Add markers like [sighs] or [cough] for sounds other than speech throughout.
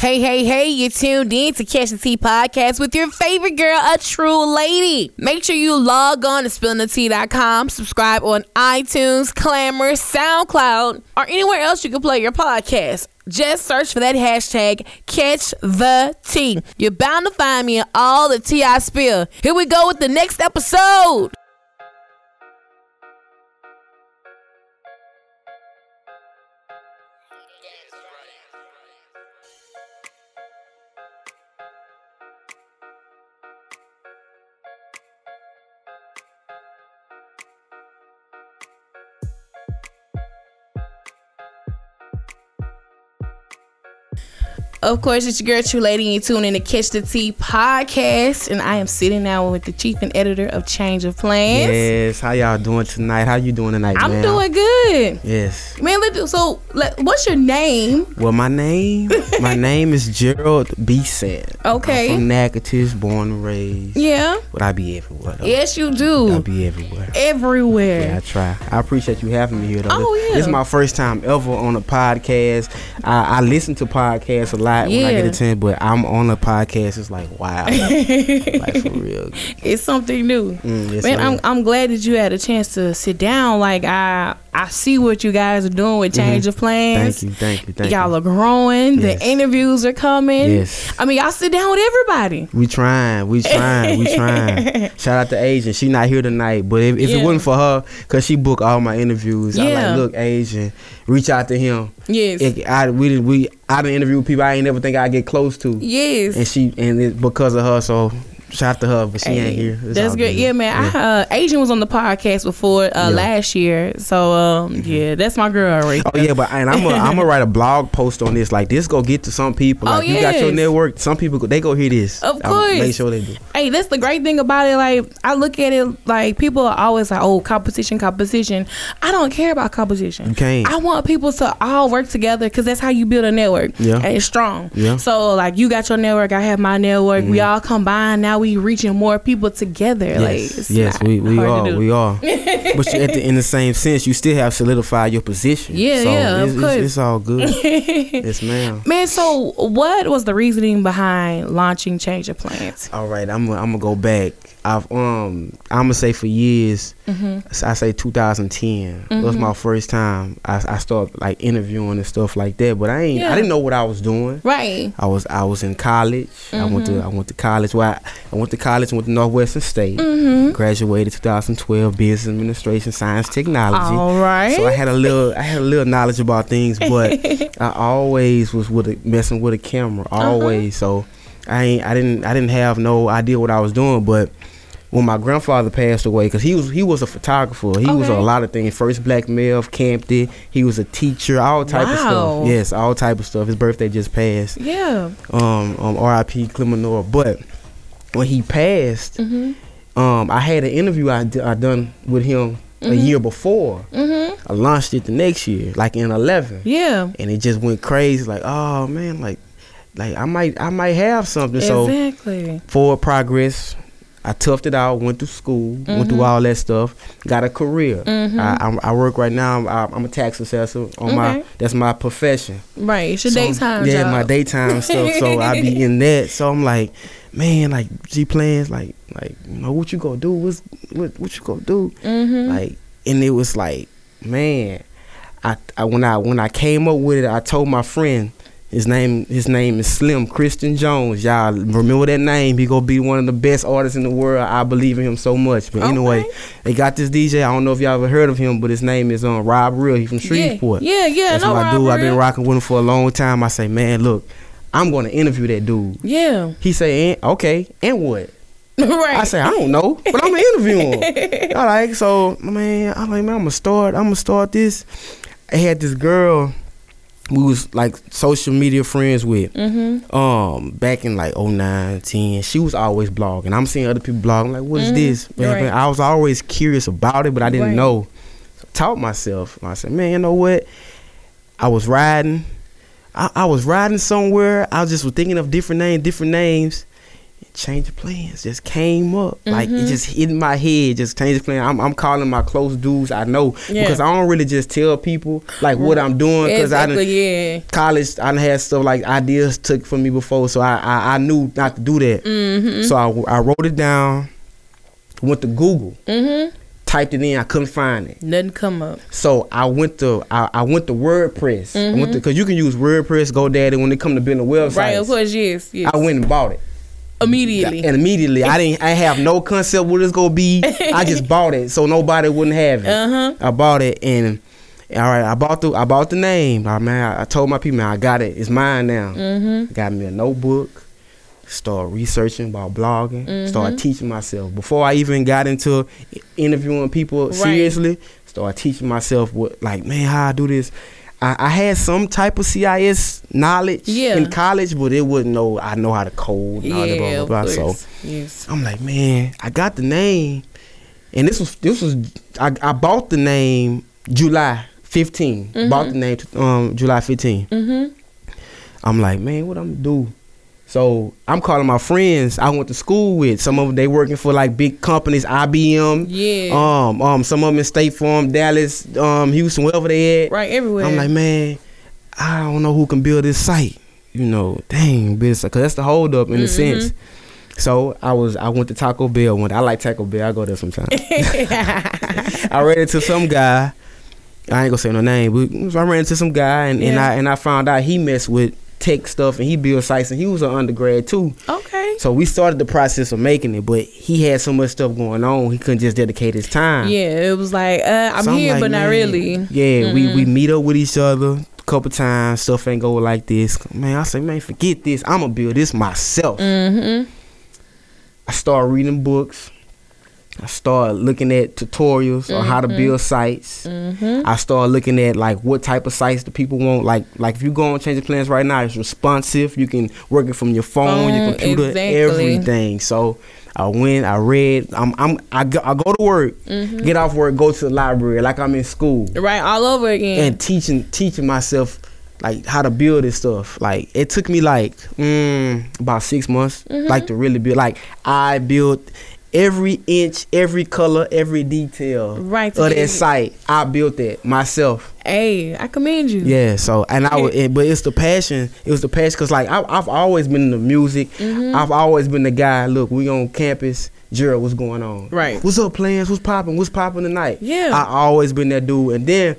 Hey, hey, hey, you tuned in to Catch the Tea podcast with your favorite girl, a true lady. Make sure you log on to spillingthetea.com, subscribe on iTunes, Clamor, SoundCloud, or anywhere else you can play your podcast. Just search for that hashtag catch the tea. You're bound to find me in all the tea I spill. Here we go with the next episode. Of course, it's your girl, True Lady, and you tune in to Catch the Tea podcast. And I am sitting now with the chief and editor of Change of Plans. Yes, how y'all doing tonight? How you doing tonight, I'm man? doing good. Yes. Man, let so let, what's your name? Well, my name, [laughs] my name is Gerald B. Okay. I'm from Natchitoches, born and raised. Yeah. But I be everywhere though. Yes, you do. I be everywhere. Everywhere. Yeah, I try. I appreciate you having me here though. Oh, This- yeah. This is my first time ever on a podcast. I, I listen to podcasts a lot when I get Yeah. a chance, but I'm on a podcast. It's like wow, [laughs] like for real. It's something new. Mm, yes, Man. I'm I'm glad that you had a chance to sit down. Like I I see what you guys are doing with Change of Plans. Mm-hmm. Thank you, thank you, thank y'all you. are growing. Yes. The interviews are coming. Yes. I mean, y'all sit down with everybody. We trying, we trying, we trying. [laughs] Shout out to Asian. She not here tonight, but if, if Yeah. it wasn't for her, cause she booked all my interviews, I like look Asian. Reach out to him. Yes. It, I we we I done interview people I ain't never think I'd get close to, yes. and she and it because of her. So shout out to her, but she ain't here. It's That's good. Yeah, man. I, uh, Asian was on the podcast before uh, Yeah. Mm-hmm. last year, so um, yeah, that's my girl right Oh yeah, but and I'm gonna [laughs] I'm gonna write a blog post on this. Like this, go get to some people. Oh, Like you got your network. Some people they go hear this. Of I'll course. make sure they do. Hey, that's the great thing about it. Like, I look at it like people are always like, "Oh, competition, competition." I don't care about competition. Okay. I want people to all work together because that's how you build a network. Yeah. and it's strong. Yeah. Mm-hmm. So, like, you got your network, I have my network. We all combine. Now we reaching more people together. like, Yes, it's yes, we, we are, we are. [laughs] but you, at the, in the same sense, you still have solidified your position. Yeah, so yeah, of it's, course. It's, it's all good. [laughs] yes, ma'am. Man, so what was the reasoning behind launching Change of Plans? All right, I'm I'm gonna go back. I've um I'm gonna say for years. Mm-hmm. I say 2010 That was my first time. I I started like interviewing and stuff like that. But I ain't Yeah. I didn't know what I was doing. Right. I was I was in college. I went Mm-hmm. to I went to college. Well, I, I went to college. Went to Northwestern State. Mm-hmm. Graduated 2012 Business Administration Science Technology. All right. So I had a little, I had a little knowledge about things, but [laughs] I always was with a, messing with a camera, Uh-huh. always. So I ain't, I didn't, I didn't have no idea what I was doing. But when my grandfather passed away, because he was, he was a photographer. He was a lot of things. First black male of Campti. He was a teacher, all type of stuff. Yes, all type of stuff. His birthday just passed. yeah. Um, um R.I.P. Clemenor. But when he passed, Mm-hmm. um, I had an interview I, d- I done with him a year before. Mm-hmm. I launched it the next year, like in eleven, Yeah. and it just went crazy. Like, oh man, like, like I might, I might have something. So Exactly. forward progress. I toughed it out. Went to school. Went Mm-hmm. through all that stuff. Got a career. I, I'm, I work right now. I'm, I'm a tax assessor. On my that's my profession. Right. It's your So, daytime Yeah, job. my daytime stuff. So [laughs] I be in that. So I'm like, man, like G plans, like, like you know what you gonna do? What's what? What you gonna do? Mm-hmm. Like, and it was like, man, I, I when I when I came up with it, I told my friend. His name, his name is Slim Christian Jones. Y'all remember that name? He gonna be one of the best artists in the world. I believe in him so much. But anyway, Okay. they got this DJ. I don't know if y'all ever heard of him, but his name is um, Rob Real. He from. Shreveport. Yeah, yeah. That's no, my dude. Robert. I've been rocking with him for a long time. I say, man, look, I'm going to interview that dude. Yeah. He say, okay, and what? [laughs] right. I say, I don't know, but I'm gonna interview him. [laughs] All right, so man, I'm like, man, I'm gonna start. I'm gonna start this. I had this girl we was like social media friends with. mm-hmm. Um, back in like 09, 10, she was always blogging. I'm seeing other people blogging. Like, what is this? Right. I was always curious about it, but I didn't Right. know. So I taught myself. I said, man, you know what? I was riding. I, I was riding somewhere. I just was thinking of different names, different names. Change of plans just came up. Like Mm-hmm. it just hit in my head, just change of plan. I'm, I'm calling my close dudes I know Yeah. because I don't really just tell people like what I'm doing because I done, Exactly, yeah. college I done had stuff like ideas took from me before, so I I, I knew not to do that. Mm-hmm. So I, I wrote it down, went to Google, Mm-hmm. typed it in, I couldn't find it. Nothing come up. So I went to I, I went to WordPress. I went to because you can use WordPress, GoDaddy when it come to building websites. Mm-hmm. Right, of course, yes, yes. I went and bought it. Immediately. And immediately, I didn't. I have no concept what it's gonna be. I just [laughs] bought it, so nobody wouldn't have it. Uh-huh. I bought it, and all right, I bought the. I bought the name. I man, I, told my people, man, I got it. It's mine now. Mm-hmm. Got me a notebook. Start researching about blogging. Mm-hmm. Start teaching myself before I even got into interviewing people Right. seriously. Start teaching myself what, like, man, how I do this. I, I had some type of CIS knowledge Yeah. in college, but it wasn't no I know how to code and all that blah blah blah. So. Yes. I'm like, man, I got the name, and this was this was I, I bought the name July 15. Bought the name um July 15. Mm-hmm. I'm like, man, what I'm gonna do? So I'm calling my friends I went to school with. Some of them they working for like big companies, IBM. Yeah. Um, um, some of them in State Farm, Dallas, um, Houston, wherever they at. right, everywhere. I'm like, man, I don't know who can build this site. You know, dang, business, cause that's the hold up in a Mm-hmm. sense. So I was, I went to Taco Bell. One, I like Taco Bell. I go there sometimes. [laughs] I ran into some guy. I ain't gonna say no name, but I ran into some guy, and, and I and I found out he messed with tech stuff, and he built sites, and he was an undergrad too. okay. So we started the process of making it, but he had so much stuff going on, he couldn't just dedicate his time. Yeah, it was like, uh, I'm So here, like, but not man, really. Yeah, we we meet up with each other a couple times. Stuff ain't go like this. Man, I say, man, forget this. I'ma build this myself. Mm-hmm. I start reading books. I start looking at tutorials on how to build sites. Mm-hmm. I start looking at like what type of sites the people want. Like like if you go on Change of Plans right now, it's responsive. You can work it from your phone, your computer, exactly. everything. So I went, I read. I'm I'm I go, I go to work, Mm-hmm. get off work, go to the library like I'm in school Right, all over again. and teaching teaching myself like how to build this stuff. Like it took me like mm, about six months, Mm-hmm. like to really build. Like I built every inch, every color, every detail Right, of that site. I built that myself. hey, I commend you. Yeah. So and I would, but it's the passion. It was the passion because like I, I've always been in the music. Mm-hmm. I've always been the guy. Look, we on campus. Gerald, what's going on? Right. What's up, plans? What's popping? What's popping tonight? Yeah. I always been that dude. And then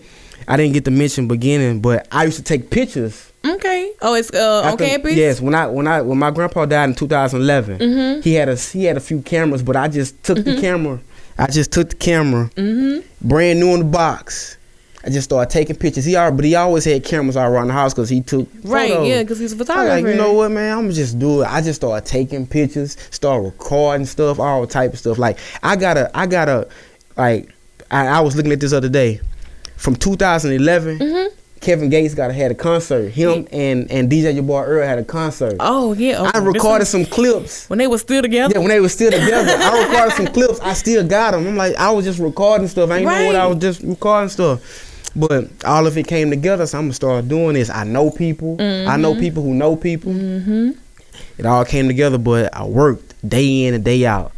I didn't get to mention beginning, but I used to take pictures. Okay. Oh, it's uh, on campus. Yes, when I when I when my grandpa died in 2011, Mm-hmm. he had a he had a few cameras, but I just took the camera. I just took the camera, Mm-hmm. brand new in the box. I just started taking pictures. He already, but he always had cameras all around the house because he took Right. photos. Yeah, because he's a photographer. like, you know what, man? I'm just do it. I just started taking pictures, start recording stuff, all type of stuff. Like I gotta, I gotta, like I, I was looking at this other day, from 2011. Mm-hmm. Kevin Gates got had a concert. Him and and DJ your boy Earl had a concert. Oh yeah. I okay. This recorded some clips. when they were still together. Yeah, when they were still together, I [laughs] recorded some clips. I still got them. I'm like, I was just recording stuff. I ain't know what I was just recording stuff. But all of it came together, so I'm gonna start doing this. I know people. I know people who know people. Mm-hmm. It all came together, but I worked day in and day out,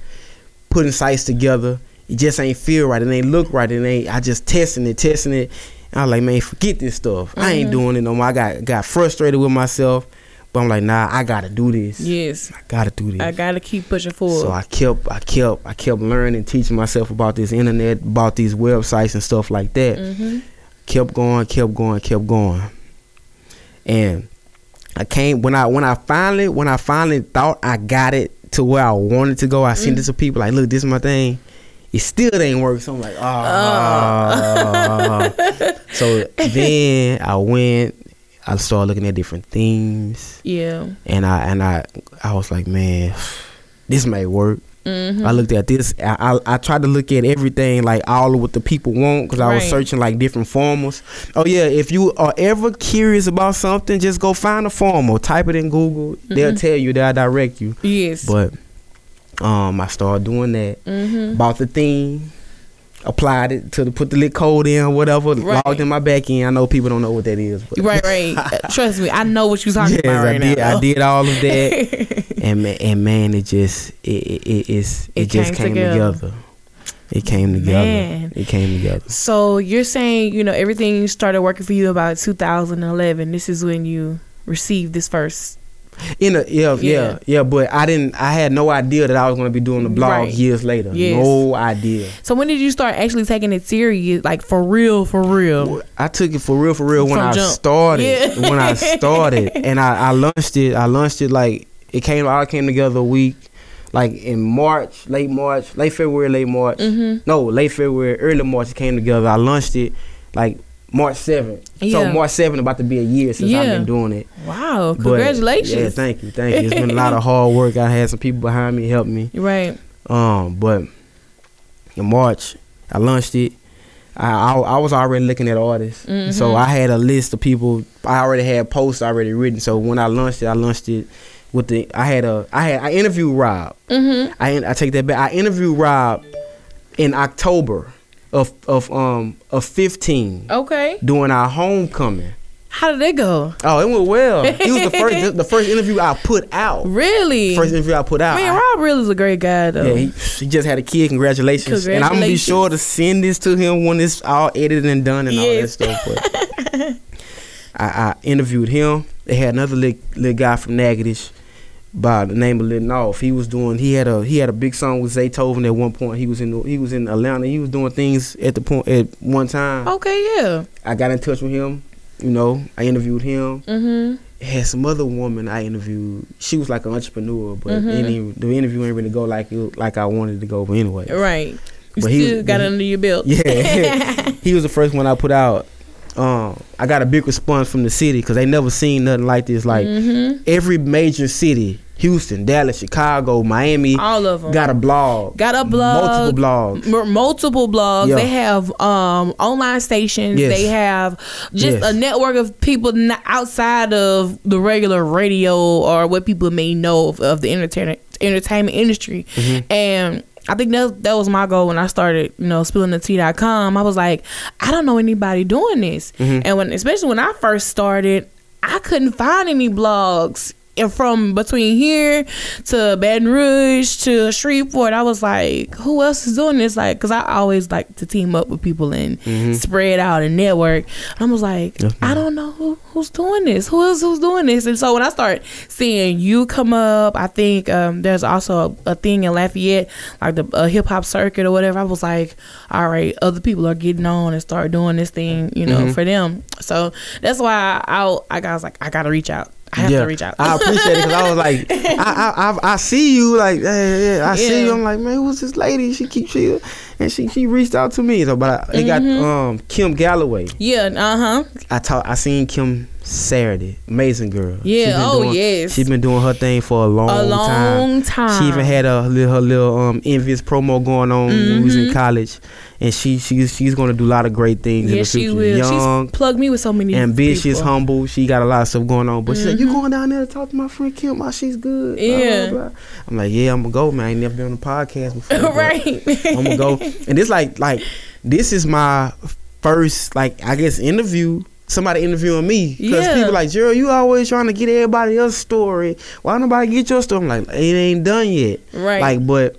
putting sites together. It just ain't feel right. It ain't look right. It ain't. I just testing it, testing it. And I was like, man, forget this stuff. I ain't doing it no more. I got got frustrated with myself, but I'm like, nah, I gotta do this. Yes. I gotta do this. I gotta keep pushing forward. So I kept, I kept, I kept learning, teaching myself about this internet, about these websites and stuff like that. mm-hmm. Kept going, kept going, kept going, and I came when I when I finally when I finally thought I got it to where I wanted to go. I sent it to people like, look, this is my thing. It still didn't work, so I'm like, oh. so then I went. I started looking at different themes Yeah. and I and I I was like, man, this may work. Mm-hmm. I looked at this. I, I I tried to look at everything like all of what the people want because I was searching like different formals. Oh yeah, if you are ever curious about something, just go find a formal, type it in Google. They'll tell you. They'll direct you. Yes. But um, I started doing that. mm-hmm. Bought the theme. applied it to the, put the lit code in, whatever. Right. Logged in my back end. I know people don't know what that is. But Right, right. [laughs] Uh, Trust me, I know what you're talking yes, about right I did. now. I did all of that, [laughs] and man, and man, it just it it, it, It just came came together. together. It came together. Man. It came together. So you're saying, you know, everything started working for you about 2011. This is when you received this first. In a yeah, Yeah. yeah, yeah, But I didn't. I had no idea that I was going to be doing the blog Right. years later. Yes. No idea. So when did you start actually taking it serious, like for real, for real? I took it for real, for real when From I jump. started. Yeah. When I started, [laughs] and I, I launched it. I launched it like it came. All came together a week, like in March, late March, late February, late March. Mm-hmm. No, late February, early March. It came together. I launched it like March seventh. Yeah. So March seventh about to be a year since I've been doing it. Wow! But, Congratulations. yeah, thank you, thank you. It's been a lot of [laughs] hard work. I had some people behind me help me. right. Um, but in March, I launched it. I, I, I was already looking at artists, Mhm. so I had a list of people. I already had posts already written. So when I launched it, I launched it with the. I had a. I had. I interviewed Rob. Mm-hmm. I I take that back. I interviewed Rob in October of of um of fifteen Okay. during our homecoming. How did it go? Oh, it went well. He was the first the first interview I put out. Really? First interview I put out. Man, Rob really is a great guy, though. Yeah, he, he just had a kid. Congratulations. And I'm gonna be sure to send this to him when it's all edited and done and Yes. all that stuff. But [laughs] I, I interviewed him. They had another little, little guy from Natchitoches by the name of Lil North. He was doing. He had a he had a big song with Zaytoven at one point. He was in he was in Atlanta. He was doing things at the point at one time. okay, yeah. I got in touch with him. You know, I interviewed him. Mm-hmm. Had some other woman I interviewed. She was like an entrepreneur, but Mhm. it ain't- the interview ain't really go like it, like I wanted it to go. But anyway, Right. You But he- still got but it he- under your belt. Yeah, [laughs] he was the first one I put out. Um, I got a big response from the city because they never seen nothing like this. Like mm-hmm. every major city, Houston, Dallas, Chicago, Miami, All of them. got a blog, Got a blog. multiple blogs. M- multiple blogs. Yeah. They have um, online stations. Yes. They have just Yes. a network of people outside of the regular radio or what people may know of, of the entertainment entertainment industry. Mm-hmm. And I think that that was my goal when I started, you know, spillingthetea.com. I was like, I don't know anybody doing this. Mm-hmm. And when especially when I first started, I couldn't find any blogs. And from between here to Baton Rouge to Shreveport, I was like, who else is doing this? Like, cause I always like to team up with people and Mhm. spread out and network. I was like, ma'am. I don't know who, who's doing this. Who else who's doing this? And so when I start seeing you come up, I think um, there's also a, a thing in Lafayette, like the uh, hip hop circuit or whatever. I was like, all right, other people are getting on and start doing this thing, you know, Mhm. for them. So that's why I, I, I was like, I gotta reach out. I have to reach out. I appreciate it because I was like, [laughs] I, I, I, I see you, like, yeah, yeah, I see you. I'm like, man, who's this lady? She keeps she, and she, she reached out to me. So, but I, they got Mm-hmm. um Kim Galloway. yeah, uh huh. I talk, I seen Kim Saturday, amazing girl. Yeah, oh, doing, yes. She's been doing her thing for a long, time. A long time. time. She even had a little, her little um envious promo going on when we was in Mhm. college, and she she's she's gonna do a lot of great things in the Yes, she future. will. Young, She's plugged me with so many ambitious, people. humble. She got a lot of stuff going on. But she said, "You going down there to talk to my friend Kim? Oh, she's good." blah, blah, Yeah. blah. I'm like, "Yeah, I'm gonna go, man. I ain't never been on a podcast before. [laughs] right. I'm gonna go." And this like like this is my first like I guess interview. Somebody interviewing me because Yeah. people like Gerald, you always trying to get everybody else's story. Why nobody get your story? I'm like, it ain't done yet. Right. Like, but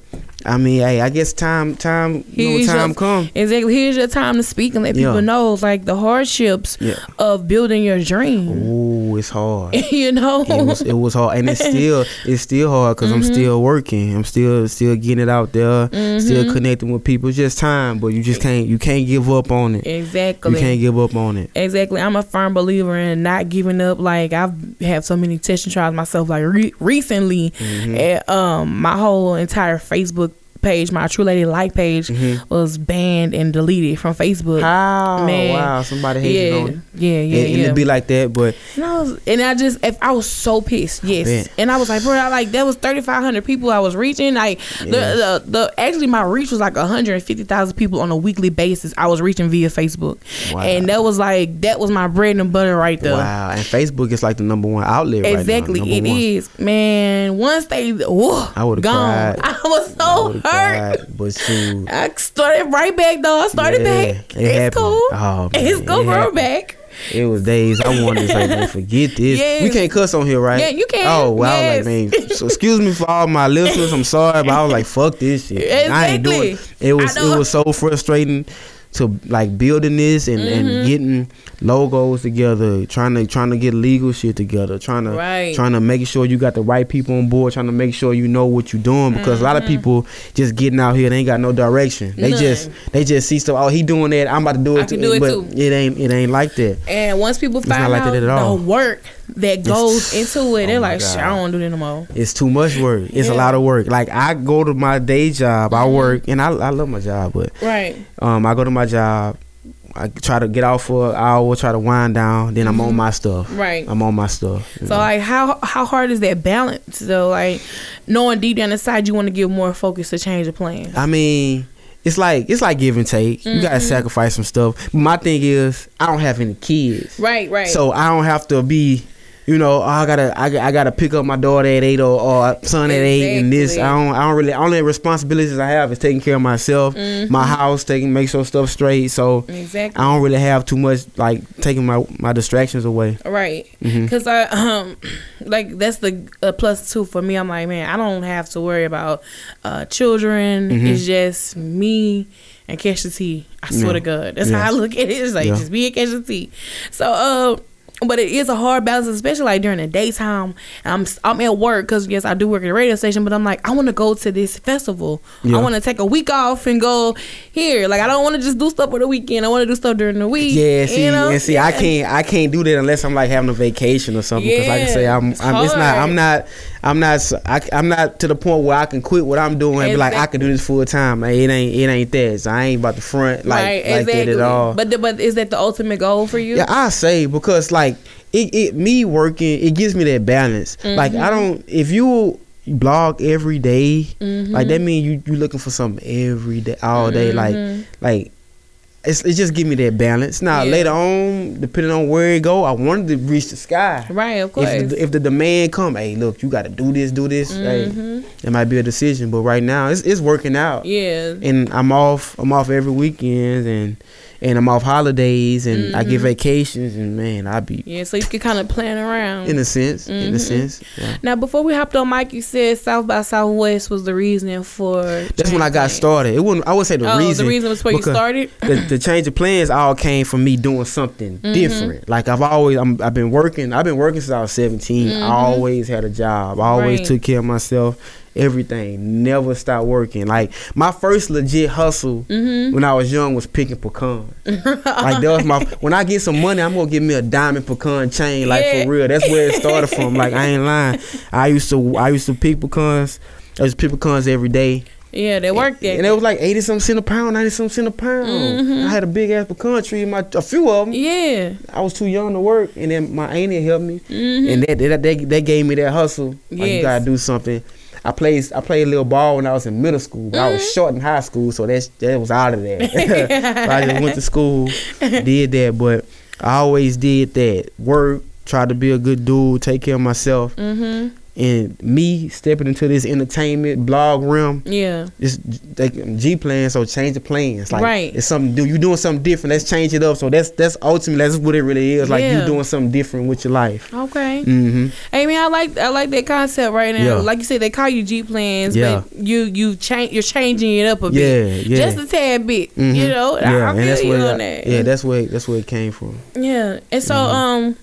I mean, hey, I guess time, time, you Here's know, time your- come. Exactly. Here's your time to speak and let Yeah. people know like the hardships Yeah. of building your dream. Oh, it's hard. [laughs] you know. it was it was hard and it's [laughs] still it's still hard because i'm Mm-hmm. still working i'm still still getting it out there Mm-hmm. still connecting with people it's just time but you just can't you can't give up on it exactly. you can't give up on it Exactly. I'm a firm believer in not giving up. Like I've had so many tests and trials myself. Like re- recently, Mm-hmm. and, um, my whole entire Facebook page, my True Lady Like page, Mhm. was banned and deleted from Facebook. how Man. wow somebody hated yeah, on it yeah, yeah, and, yeah. and it'd be like that but And I was, and I just, if I was so pissed, yes. bet. And I was like, bro, I like that was thirty five hundred people I was reaching. Like Yes. the, the the actually my reach was like hundred and fifty thousand people on a weekly basis. I was reaching via Facebook, Wow. and that was like that was my bread and butter right there. wow and facebook is like the number one outlet Exactly, right now, it one. is, man. Once they, whoa, I would've gone. cried. [laughs] I was so would've hurt. Start. God, but shoot. I started right back though. I started Yeah, back. it it's happened. cool. Oh, man, it's cool it back. It was days I wanted to say, [laughs] man, forget this. Yes. We can't cuss on here, right? Yeah, you can't. Oh, well, I Yes. like, man, [laughs] so excuse me for all my listeners. I'm sorry, but I was like, fuck this shit. I ain't doing Exactly. it. was it was so frustrating to like building this and, Mm-hmm. and getting logos together, trying to trying to get legal shit together, trying to Right. trying to make sure you got the right people on board, trying to make sure you know what you're doing because a lot of people just getting out here they ain't got no direction. They Mm-hmm. None. just they just see stuff. Oh, he doing that. I'm about to do it I too. can do it but too. it ain't it ain't like that. And once people not find like out that at all. the work that goes [sighs] into it, Oh they're like, "Shit, God. I don't do that no more." It's too much work. It's a lot of work. Like I go to my day job, I work, and I I love my job, but Right. um I go to my job, I try to get off for an hour, try to wind down, then I'm on my stuff. Right. I'm on my stuff. So know. like, how how hard is that balance? though? like knowing deep down inside you want to give more focus to change the plan. I mean, it's like it's like give and take. You gotta Mm-hmm. sacrifice some stuff. My thing is, I don't have any kids, Right. Right. so I don't have to be. You know, oh, I gotta, I, I gotta pick up my daughter at eight or, or son at eight, and this. I don't, I don't really. Only responsibilities I have is taking care of myself, my house, taking make sure stuff straight. So Mm-hmm. exactly. I don't really have too much like taking my my distractions away. Right, because I um [clears throat] like that's the uh, plus two for me. I'm like, man, I don't have to worry about uh children. Mhm. It's just me and the tea. I swear Yeah. to God, that's how I look at it. It's like Yeah. just me and the tea. So uh. But it is a hard balance, especially like during the daytime. I'm I'm at work because yes, I do work at a radio station. But I'm like, I want to go to this festival. Yeah. I want to take a week off and go here. Like I don't want to just do stuff for the weekend. I want to do stuff during the week. Yeah, see, you know? and see, I can't, I can't do that unless I'm like having a vacation or something. Because like I say, I'm, it's I'm, it's not. I'm not, I'm not, I, am not to the point where I can quit what I'm doing and be like, I can do this full time. Like, it ain't, it ain't that. So I ain't about to front like, like that at all. But the, but is that the ultimate goal for you? Yeah, I say because like it, it me working, it gives me that balance. Like Mm-hmm. I don't if you blog every day, Mm-hmm. like that means you you looking for something every day, all day. Like like it's it just give me that balance. Now Yeah. later on, depending on where it go, I wanted to reach the sky. Right, of course. If the, if the demand come, hey, look, you got to do this, do this. Hey, mm-hmm. it might be a decision, but right now it's it's working out yeah. and I'm off. I'm off every weekend, and and I'm off holidays, and I get vacations, and man, I be Yeah, so you can kind of plan around. in a sense, in Mm-hmm. a sense. Yeah. now, before we hopped on mic, you said South by Southwest was the reasoning for. That's when I got change started. It wouldn't. I would say the plans. Oh, reason. the reason was where you started. The, the change of plans all came from me doing something Mm-hmm. different. Like I've always, I'm, I've been working. I've been working since I was 17. I always had a job. I always Mm-hmm. Right. took care of myself. Everything. Never stopped working. Like my first legit hustle Mm-hmm. when I was young was picking pecans. like that was my. [laughs] When I get some money, I'm gonna give me a diamond pecan chain. Like Yeah. for real. That's where it started from. [laughs] Like I ain't lying. I used to. I used to pick pecans. I used to pick pecans every day. Yeah, they worked it. And it was like eighty some cent a pound, ninety some cent a pound. I had a big ass pecan tree in my a few of them. yeah. I was too young to work, and then my auntie helped me, and that that, that that gave me that hustle. Like Mm-hmm. You gotta do something. I played I played a little ball when I was in middle school, but I Mm-hmm. was short in high school, so that's that was out of there. so [laughs] I just went to school, [laughs] did that, but I always did that work. Tried to be a good dude, take care of myself, Mm-hmm. And me stepping into this entertainment blog realm Yeah. it's like G plan, so change the plans. Like Right. it's something do you doing something different. Let's change it up. So that's that's ultimately that's what it really is. Like Yeah. you doing something different with your life. Okay. Mm-hmm. Man, I like I like that concept right now. Yeah. Like you said, they call you G plans, Yeah. but you you change you're changing it up a bit, Yeah, yeah. just a tad bit. Mhm. You know, I, I and feel that's you where on that. yeah, that's where that's where it came from. Yeah, and so Mm-hmm. um,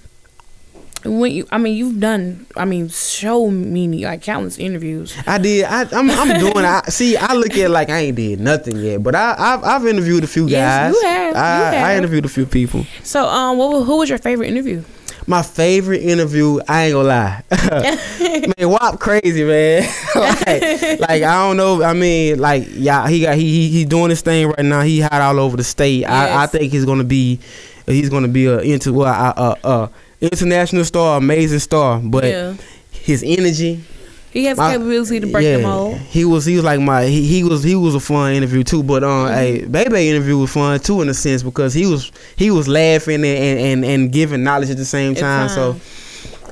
when you, I mean, you've done, I mean, so many like countless interviews. I did. I, I'm I'm doing. I see. I look at it like I ain't did nothing yet, but I I've, I've interviewed a few guys. Yes, you have, you I, I interviewed a few people. So um, what who was your favorite interview? My favorite interview, I ain't gonna lie. [laughs] man, WAP crazy, man. [laughs] like, like I don't know. I mean, like yeah, he got he he, he doing this thing right now. He hot all over the state. I, I think he's gonna be he's gonna be a into well, a, a, a international star, amazing star. But yeah, his energy, he has the my- capability to break yeah, the mold. He was he was like my he, he was he was a fun interview too. But um, Mm-hmm. hey, Bebe interview was fun too in a sense because he was he was laughing and and, and, and giving knowledge at the same time. So.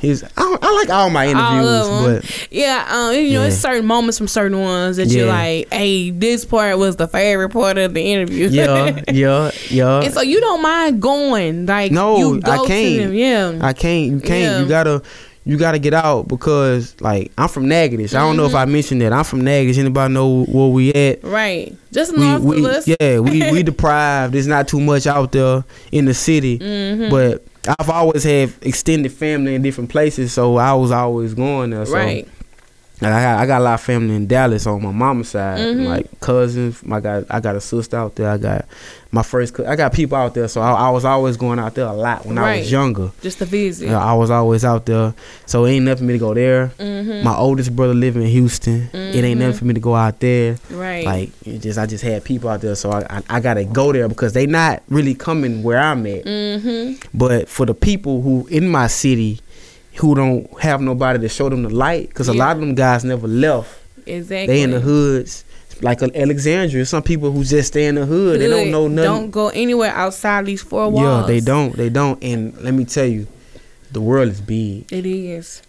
His I, I like all my All interviews, 'em. but Yeah, um, you know, Yeah. it's certain moments from certain ones that you're like, hey, this part was the favorite part of the interview. yeah, [laughs] yeah, yeah. and so you don't mind going, like, No, you go I can't. Yeah, I can't. You can't. Yeah. You gotta. You gotta get out because like I'm from Natchitoches. I don't know if Mm-hmm. I mentioned that. I'm from Natchitoches. Anybody know where we at? right. Just We, north we us. yeah we we [laughs] deprived. There's not too much out there in the city, Mhm. but I've always had extended family in different places, so I was always going there. So right. like, I got I got a lot of family in Dallas on my mama's side, Mhm. like cousins. I got I got a sister out there. I got my first. I got people out there, so I, I was always going out there a lot when I was younger. Just to visit. Yeah, I was always out there, so it ain't nothing for me to go there. Mhm. My oldest brother live in Houston. It ain't nothing Mhm. for me to go out there. Right. Like it just I just had people out there, so I, I I gotta go there because they not really coming where I'm at. mm-hmm. But for the people who in my city who don't have nobody to show them the light, because a lot of them guys never left. Exactly. They in the hoods, like Alexandria. Some people who just stay in the hood, they don't know nothing. Don't go anywhere outside these four walls. yeah, they don't. They don't. And let me tell you, the world is big. It is.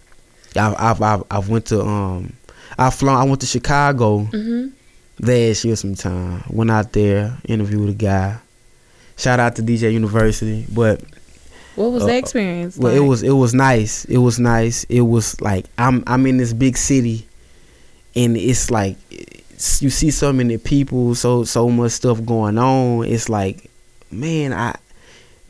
I've I've I've, I've went to um I flown I went to Chicago Mm-hmm. last year sometime. Went out there, interviewed a guy. Shout out to DJ University, but What was Uh, the experience? well, it was it was nice. It was nice. It was like I'm I'm in this big city, and it's like you see so many people, so so much stuff going on. It's like, man, I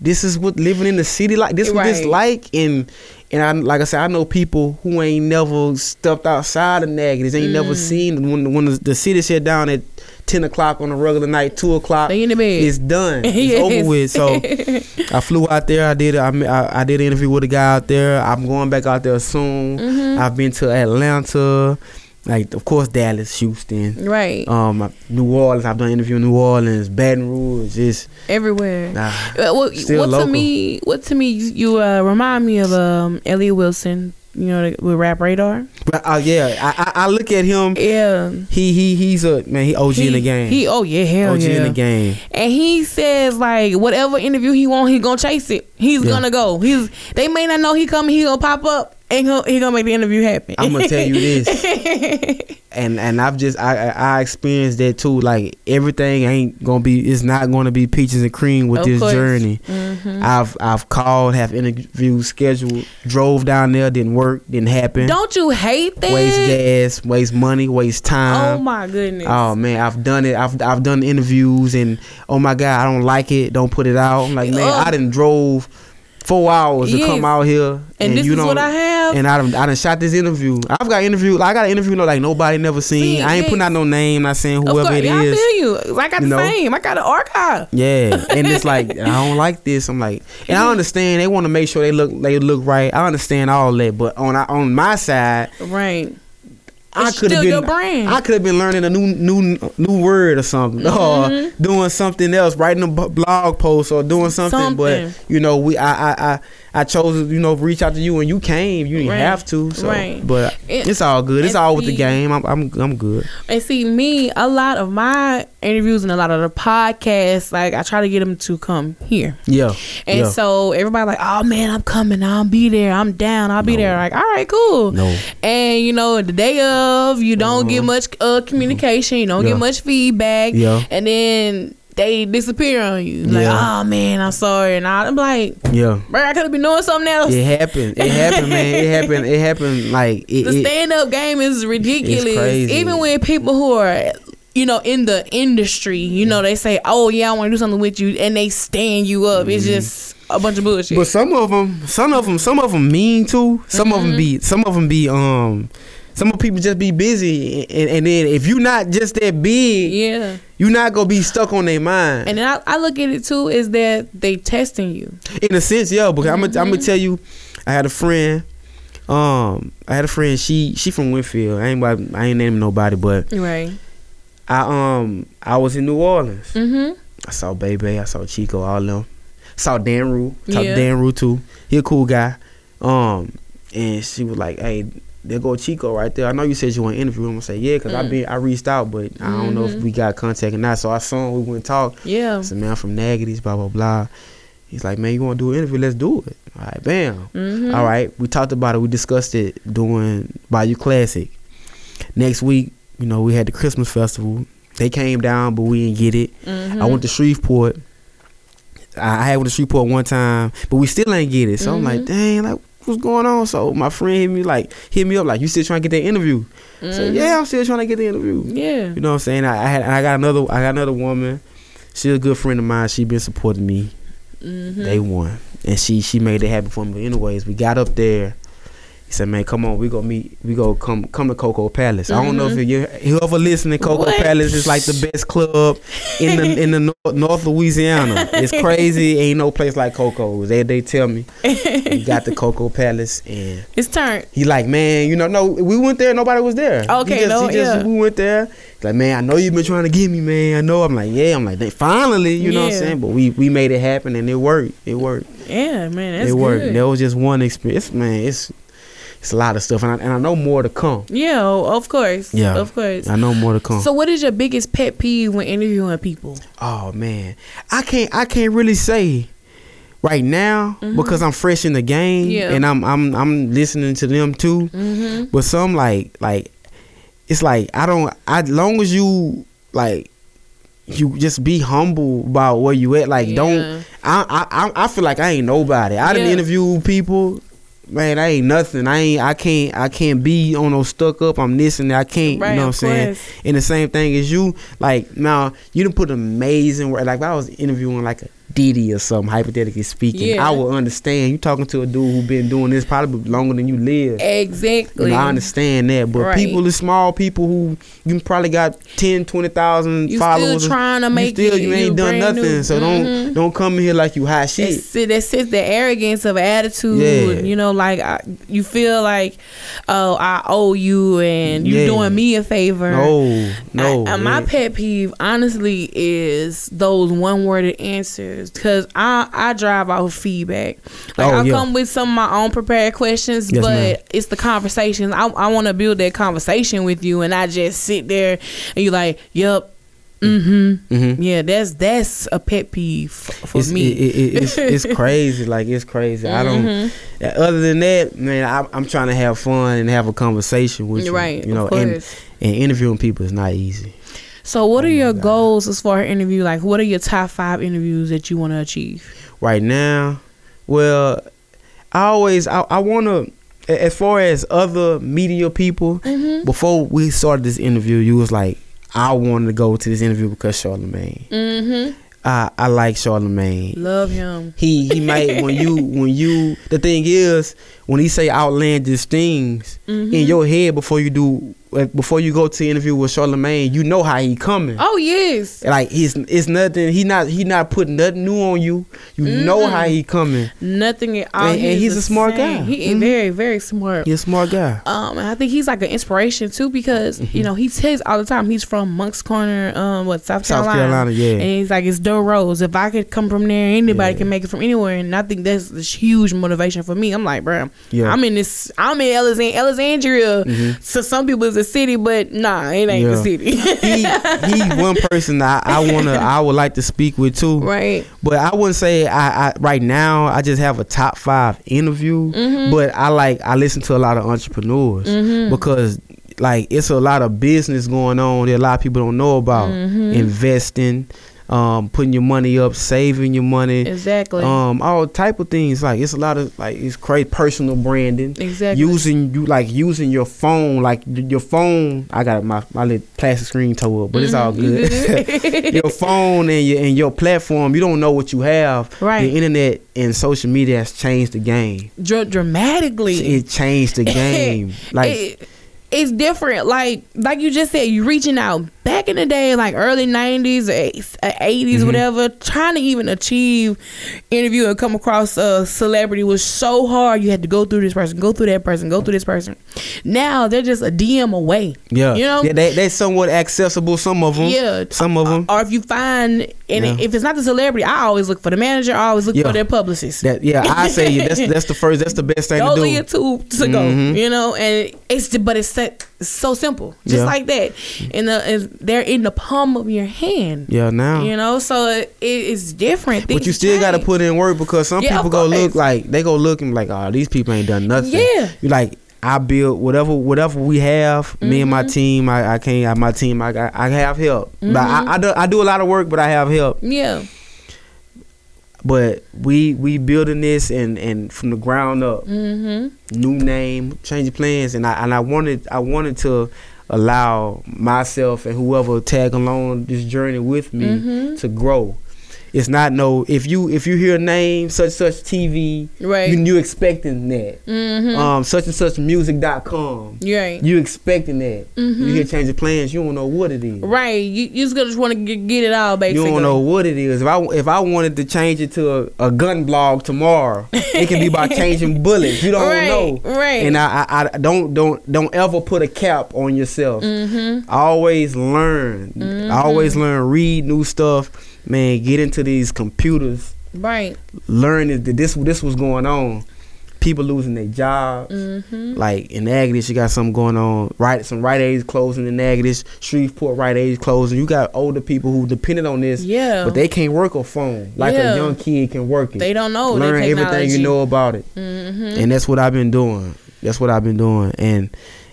this is what living in the city like. This what this Right. like, and and I like I said, I know people who ain't never stepped outside of Natchitoches, ain't never Mm. seen when when the, the city shut down at ten o'clock on a regular night, two o'clock. They in the bed. It's done. It's [laughs] Yes. over with. So [laughs] I flew out there. I did. I, I I did an interview with a guy out there. I'm going back out there soon. Mhm. I've been to Atlanta, like of course Dallas, Houston, right. um, New Orleans. I've done interview in New Orleans, Baton Rouge. Just Everywhere. nah. Uh, what, Still what to me? What to me? You, uh, remind me of um, Elliott Wilson. You know, with Rap Radar. But uh, yeah, I, I I look at him. Yeah. He he he's a man. He OG in the game. He oh yeah hell OG yeah. in the game. And he says like whatever interview he want, he gonna chase it. He's Yeah. gonna go. He's they may not know he coming. He gonna pop up and he'll, he gonna make the interview happen. I'm gonna tell you this. [laughs] and and I've just I I I experienced that too. Like everything ain't gonna be. It's not gonna be peaches and cream with Of this course. journey. Mhm. I've I've called, have interviews scheduled, drove down there, didn't work, didn't happen. Don't you hate that? waste gas, waste money, waste time. Oh my goodness. Oh man, I've done it. I've I've done interviews and oh my god, I don't like it. Don't put it out. I'm like man, Ugh. I done drove four hours to come out here and, this you is don't. what I have. and I done, I done shot this interview. I've got interview. I got an interview no like nobody never seen. See, I ain't putting out no name. Not saying whoever course, it yeah, I feel you. I got You the know? same. I got an archive. Yeah, and it's like [laughs] I don't like this. I'm like, and I understand they want to make sure they look they look right. I understand all that, but on on my side, Right. I could have been. I could have been learning a new new new word or something, Mhm. or doing something else, writing a blog post or doing something. Something. But you know, we I I I, I chose to, you know reach out to you and you came. You didn't Right. have to, so Right. but It- it's all good. It's and all with the game. I'm I'm I'm good. And see, me, a lot of my interviews and a lot of the podcasts, like I try to get them to come here. Yeah, And yeah. so everybody like, oh man, I'm coming. I'll be there. I'm down. I'll be No. there. Like, all right, cool. No. And you know, the day of, you don't get much uh, communication. You don't Uh-huh. Yeah. get much feedback. Yeah. And then they disappear on you. Like, Yeah. oh man, I'm sorry. And I'm like, yeah. bro, I could have been doing something else. It happened. It happened, man. It [laughs] happened. It happened. Like it. the stand up game is ridiculous. crazy. Even when people who are, you know, in the industry, you know, they say, "Oh yeah, I want to do something with you," and they stand you up. It's just a bunch of bullshit. Mm-hmm. But some of them, some of them, some of them mean too. Some of them be, Mm-hmm. some of them be, um, some of people just be busy, and, and then if you not just that big, yeah, you not gonna be stuck on their mind. and then I, I look at it too is that they testing you. In a sense, yeah. Because I'm, gonna, I'm Mm-hmm. gonna tell you, I had a friend. Um, I had a friend. She she from Winnfield. I ain't I ain't naming nobody, but Right. I um I was in New Orleans. Mm-hmm. I saw Bebe, I saw Chico, all them. Saw Dan Rue, talked Yeah. to Dan Rue too. He a cool guy. Um, and she was like, "Hey, there go Chico right there. I know you said you want to interview him." I say "Yeah, cause I Mm. been I reached out, but I don't know if Mhm. we got contact or not." So I saw him. We went and talked. Yeah. I said, "Man, I'm from Natchitoches, blah blah blah." He's like, man, you want to do an interview? Let's do it. All right, bam. Mhm. All right, we talked about it. We discussed it doing Bayou Classic. Next week, you know, we had the Christmas festival. They came down, but we didn't get it. Mhm. I went to Shreveport. I I had went to Shreveport one time, but we still ain't get it. So I'm like, Mhm. dang, like what's going on? So my friend hit me like hit me up like, you still trying to get that interview? So Mhm. yeah, I'm still trying to get the interview. Yeah. You know what I'm saying? I, I had I got another I got another woman. She's a good friend of mine. She been supporting me Mhm. day one, and she she made it happen for me. But anyways, we got up there. He said, "Man, come on, we go meet. We go come come to Coco Palace. I don't know if mm-hmm. you whoever listening, Coco What? Palace is like the best club in the in the [laughs] north, north Louisiana. It's crazy. Ain't no place like Coco. They they tell me we [laughs] got the Coco Palace, and It's turned. he like, man, you know, no, we went there. Nobody was there. Okay, he just, no, he just, yeah. we went there. He's like, man, I know you've been trying to get me, man. I know. I'm like, yeah. I'm like, they finally, you know what I'm saying? But we we made it happen, and it worked. It worked Yeah, man. That's it worked. good. That was just one experience, man. It's it's a lot of stuff, and I, and I know more to come. Yeah, of course. Yeah. Of course. I know more to come. So, what is your biggest pet peeve when interviewing people? oh man, I can't I can't really say right now because I'm fresh in the game, Mm-hmm. Yeah. and I'm I'm I'm listening to them too. Mm-hmm. But some like like it's like I don't. I long as you like you just be humble about where you at. Like don't. I I I- I feel like I ain't nobody. I didn't interview people. Man, I ain't nothing. I ain't. I can't. I can't be on no stuck up. I'm this and that. I can't. Right, you know what I'm saying? And the same thing as you. Like now, you done put amazing work. Like if I was interviewing like a Diddy or something, hypothetically speaking, Yeah. I will understand. You talking to a dude who been doing this probably longer than you live. Exactly. I understand that, but Right. people, the small people who you probably got 10, 20,000 You followers. still trying to you make still, it. you ain't done nothing. new. So Mhm. don't don't come in here like you hot shit. That's it. That sits the arrogance of attitude. Yeah. You know, like I, you feel like, oh, I owe you, and you Yeah. doing me a favor. No, no. I- uh, my pet peeve, honestly, is those one worded answers. Cause I I drive off feedback. Like Oh, I'll yeah. come with some of my own prepared questions, Yes, but ma'am. it's the conversations. I I want to build that conversation with you, and I just sit there and you like, yep. Mm-hmm. Mhm. Yeah, that's that's a pet peeve for it's, me. It, it, it's, it's [laughs] crazy. Like it's crazy. I don't. Mm-hmm. Other than that, man, I, I'm trying to have fun and have a conversation with you. Right, You know, of and and interviewing people is not easy. So, what are Oh my your God. goals as far as interview? Like, what are your top five interviews that you want to achieve? right now well i always i, I want to as far as other media people Mm-hmm. before we started this interview you was like i wanted to go to this interview because charlemagne Mm-hmm. i i like charlemagne Love him. he he might [laughs] when you when you the thing is when he say outlandish things Mm-hmm. in your head before you do before you go to interview with charlemagne you know how he coming Oh yes, like he's it's nothing he not he not putting nothing new on you you know how he coming nothing at all. And- and He he's a smart guy. He is Mhm. very very smart. He's a smart guy. Um, and I think he's like an inspiration too because Mm-hmm. you know he says all the time he's from Moncks Corner, um, what South South Carolina. Carolina, yeah. And he's like it's Doe Rose. If I could come from there, anybody Yeah. can make it from anywhere. And I think that's this huge motivation for me. I'm like, bro, Yeah. I'm in this. I'm in Alexand- Alexandria. So some people it's a city, but nah, it ain't the Mm-hmm. City. he he one person that I, I wanna I would like to speak with too. right. But I wouldn't say I, I right now I just have a top five interview. Mm-hmm. But I like I listen to a lot of entrepreneurs because like it's a lot of business going on that a lot of people don't know about. Mm-hmm. Investing, um, putting your money up, saving your money. Exactly. Um, all type of things. Like it's a lot of like it's great personal branding. Exactly. Using you like using your phone, like your phone. I got my my little plastic screen tore up, but it's all Mm-hmm. good. [laughs] your phone and your and your platform. You don't know what you have. Right. The internet and social media has changed the game. Dr- dramatically. It changed the [laughs] game. Like It- it's different. Like like you just said, you reaching out back in the day, like early nineties or eighties, Mm-hmm. whatever. Trying to even achieve interview and come across a celebrity was so hard. You had to go through this person, go through that person, go through this person. Now they're just a DM away. yeah, you know. yeah, they they somewhat accessible. Some of them. Yeah. Some of them. Or if you find, and Yeah. if it's not the celebrity, I always look for the manager. I always look Yeah. for their publicist. That yeah, I say [laughs] that's that's the first. That's the best thing Those to are do. your two to go. Mhm. You know, and it's but it's that so simple, just Yeah. like that. And the they're in the palm of your hand. Yeah, now. You know, so it, it's different. But you still got to put in work because some Yeah, people go look like they go look and be like, oh, these people ain't done nothing. Yeah. You like I build whatever whatever we have. Me and my Mm-hmm. team, I, I can't. I, my team, I got, I have help. But Mm-hmm. I, I do I do a lot of work, but I have help. Yeah. But we we building this and and from the ground up. Mm-hmm. new name, changing plans, and I and I wanted I wanted to allow myself and whoever tag along this journey with me Mhm. to grow. It's not no if you if you hear a name such such TV, Right. you you expecting that. Mm-hmm. Um, such and such music.com. Right. You expecting that. You hear changing plans, you don't know what it is. Right. You, you just gonna just want to get, get it all, basically. You don't know what it is. If I if I wanted to change it to a, a gun blog tomorrow, it can be by [laughs] changing bullets. You don't Right, know. right. And I, I I don't don't don't ever put a cap on yourself. Mm-hmm. Always learn. Always learn. Read new stuff. Man, get into these computers. Right. Learn that this this was going on. People losing their jobs. Mm-hmm. Like in Agnes, you got something going on. Right, some Rite Aid closing in Agnes. Shreveport Rite Aids closing. You got older people who depended on this. Yeah. But they can't work a phone like Yeah. a young kid can work it. They don't know Learn everything you know about it, Mm-hmm. and that's what I've been doing. That's what I've been doing, and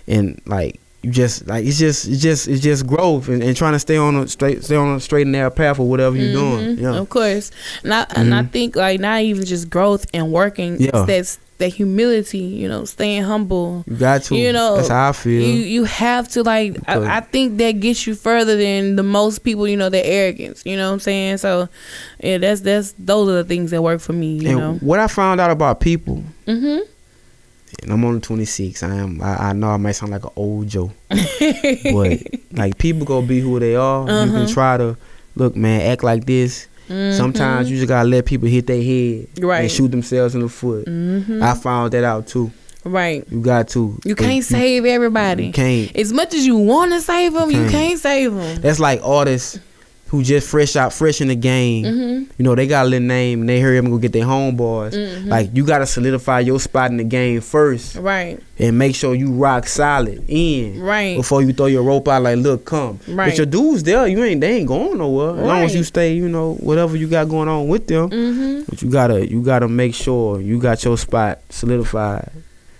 and like you just like it's just it's just it's just growth and, and trying to stay on a straight stay on a straight and narrow path or whatever you're doing. Mhm, Yeah, Of course. And I, and I think like not even just growth and working. Yeah. It's that's that humility, you know, staying humble. you got to. You know, that's how I feel. You you have to like I, I think that gets you further than the most people, you know, their arrogance. You know what I'm saying? So yeah, that's that's those are the things that work for me, you and know. what I found out about people, Mhm. And I'm only 26. I am. I, I know I might sound like an old Joe, but [laughs] like people gonna be who they are. You Uh-huh. can try to look, man, act like this. Sometimes you just gotta let people hit their head Mm-hmm. Right. and shoot themselves in the foot. Mhm. I found that out too. Right. You got to. You can't save everybody. You can't. As much as you want to save them, you can't. can't save them. That's like artists who just fresh out, fresh in the game. Mhm. You know, they got a little name and they hurry up and go get their homeboys. Mhm. Like you gotta solidify your spot in the game first Right. and make sure you rock solid in. Right. Before you throw your rope out, like, look, come. Right. But your dudes there, you ain't they ain't going nowhere. As long as you stay, you know, whatever you got going on with them. Mhm. But you gotta you gotta make sure you got your spot solidified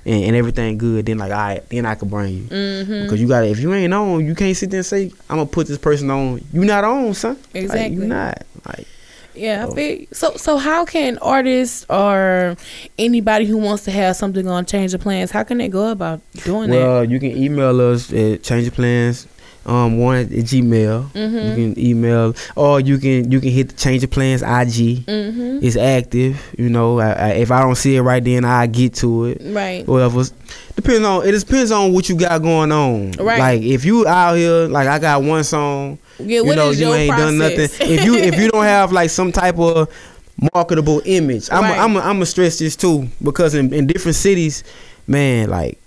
and, and everything good. Then like, right, then I can bring you. Mhm. Because you gotta if you ain't on, you can't sit there and say, I'm gonna put this person on. You not on, son. Like, Exactly. you not. Like Yeah, I Oh. so. So how can artists or anybody who wants to have something on change of plans? How can they go about doing that? well, you can email us at change your plans. Um, one at Gmail. Mhm. You can email, or you can you can hit the change of plans IG. Mm-hmm. It's active. You know, I, I, if I don't see it right then, I get to it. Right. whatever. Depends on it. Depends on what you got going on. Right. Like if you out here, like I got one song. Yeah. you know, you ain't done nothing. If you if you don't have like some type of marketable image, I'm Right. i I'm i I'm gonna stress this too because in, in different cities, man, like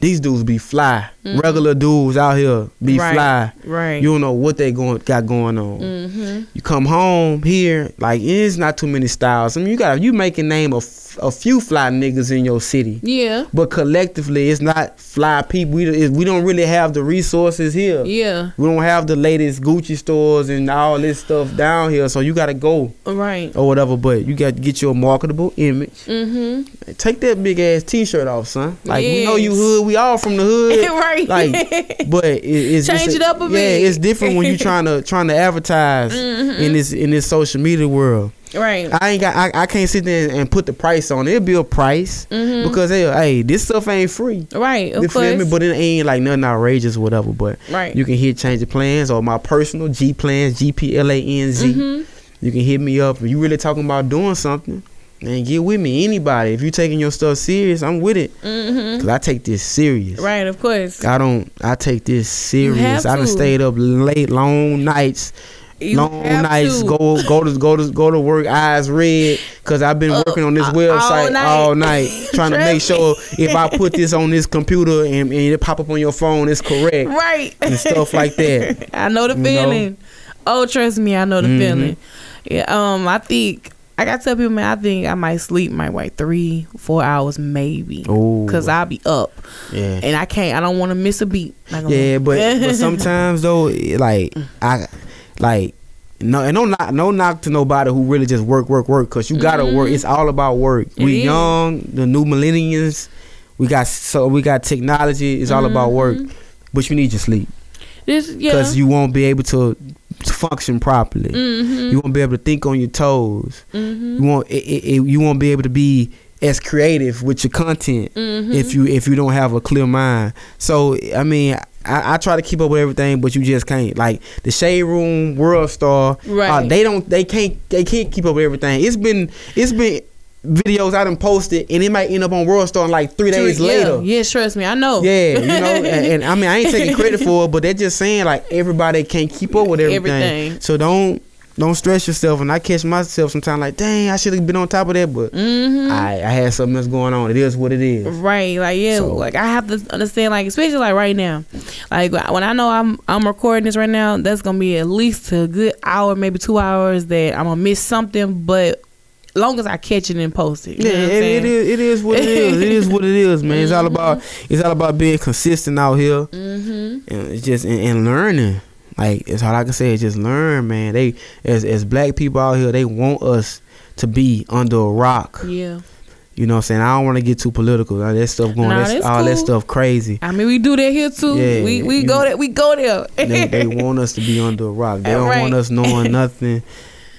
these dudes be fly. Regular dudes out here be Mm-hmm. Right. fly. right. You don't know what they going got going on. mm-hmm. You come home here, like it's not too many styles. I mean, you got you make a name of a few fly niggas in your city. Yeah. But collectively, it's not fly people. We we don't really have the resources here. Yeah. We don't have the latest Gucci stores and all this stuff down here. So you gotta go Right. or whatever. But you got to get your marketable image. Mm-hmm. Take that big ass T-shirt off, son. Like we know you hood. We all from the [laughs] hood. right. Like, [laughs] but it, it's Change it's it up a yeah, bit. it's different when you trying to trying to advertise Mm-hmm. in this in this social media world. right. I ain't got I, I can't sit there and put the price on it. It'll be a price Mhm. because hey, hey, this stuff ain't free. Right. Of You course. feel me? But it ain't like nothing outrageous or whatever. But Right. you can hit change the plans or my personal G plans, G P L A N Z. Mhm. You can hit me up if you really talking about doing something. And get with me, anybody. If you're taking your stuff serious, I'm with it. Mhm. Cause I take this serious. Right. Of course. I don't. I take this serious. I done to. stayed up late, long nights. You long nights. to. Go go to go to go to work. Eyes red. Cause I've been working on this uh, website all night. all night, [laughs] trying to make sure if I put this on this computer and, and it pop up on your phone, it's correct Right. and stuff like that. [laughs] I know the You know? feeling. Oh, trust me, I know the Mhm. feeling. Yeah, um, I think I got to tell people, man, I think I might sleep my like three, four hours maybe, cause I'll be up Yeah. and I can't. I don't want to miss a beat. Yeah, but [laughs] but sometimes though, like I like no and no knock no knock to nobody who really just work work work because you gotta mm-hmm. work. It's all about work. It we is. young, the new millennials. We got so we got technology. It's all about work, mm-hmm. but you need your sleep this, yeah, because you won't be able to function properly. mm-hmm, You won't be able to think on your toes. mm-hmm, You won't it, it, you won't be able to be as creative with your content mm-hmm. if you if you don't have a clear mind. So I mean, I, I try to keep up with everything, but you just can't. Like the Shade Room, World Star, uh, Right. they don't they can't they can't keep up with everything. It's been it's been videos I done posted, and it might end up on World Star like three days yeah, later. Yeah, trust me, I know. Yeah, you know, and, [laughs] and I mean, I ain't taking credit for it, but they're just saying like everybody can't keep up with everything. Everything. So don't don't stress yourself. And I catch myself sometimes like, dang, I should have been on top of that, but Mm-hmm. I I had something else going on. It is what it is. Right, like yeah, So- like I have to understand, like especially like right now, like when I know I'm I'm recording this right now, that's gonna be at least a good hour, maybe two hours that I'm gonna miss something, but long as I catch it and post it, Yeah, know what I'm it, it is. It is what it is. It is what it is, man. It's all about. It's all about being consistent out here, Mm-hmm. and it's just and, and learning. Like it's all I can say is just learn, man. They as as black people out here, they want us to be under a rock. Yeah, You know what I'm saying? I don't want to get too political. All that stuff going, Nah, that's, all that stuff crazy. I mean we do that here too. Yeah, we we you- go there, we go there. they, they [laughs] want us to be under a rock. They don't Right. want us knowing [laughs] nothing.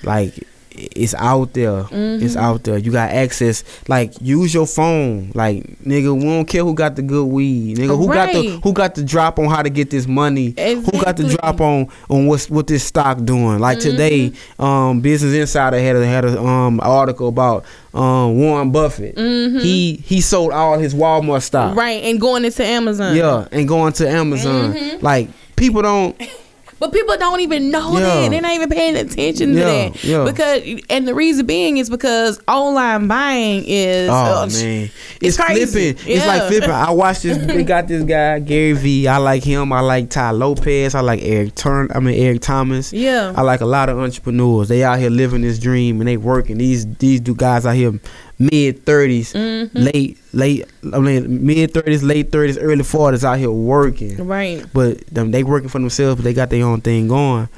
Like it's out there. It's Mhm. out there. You got access. Like use your phone. Like nigga, we don't care who got the good weed. Nigga, who got the who got the drop on how to get this money. Who got the drop on on what's what this stock doing? Like today, Mm-hmm. um, Business Insider had a had a um article about um Warren Buffett. Mhm. He he sold all his Walmart stock. right, and going into Amazon. Yeah, and going to Amazon. Mhm. Like people don't. But people don't even know Yeah. that. They're not even paying attention to that. yeah. Because and the reason being is because online buying is Oh uh, man, it's it's, flipping. It's like flipping. I watched this. They got this guy Gary V. I like him. I like Tai Lopez. I like Eric Turn. I mean Eric Thomas. Yeah. I like a lot of entrepreneurs. They out here living this dream and they working. These these do guys out here mid 30s, Mhm. late late. I mean mid thirties, late thirties, early forties out here working. Right. But them they working for themselves, but they got their own thing going.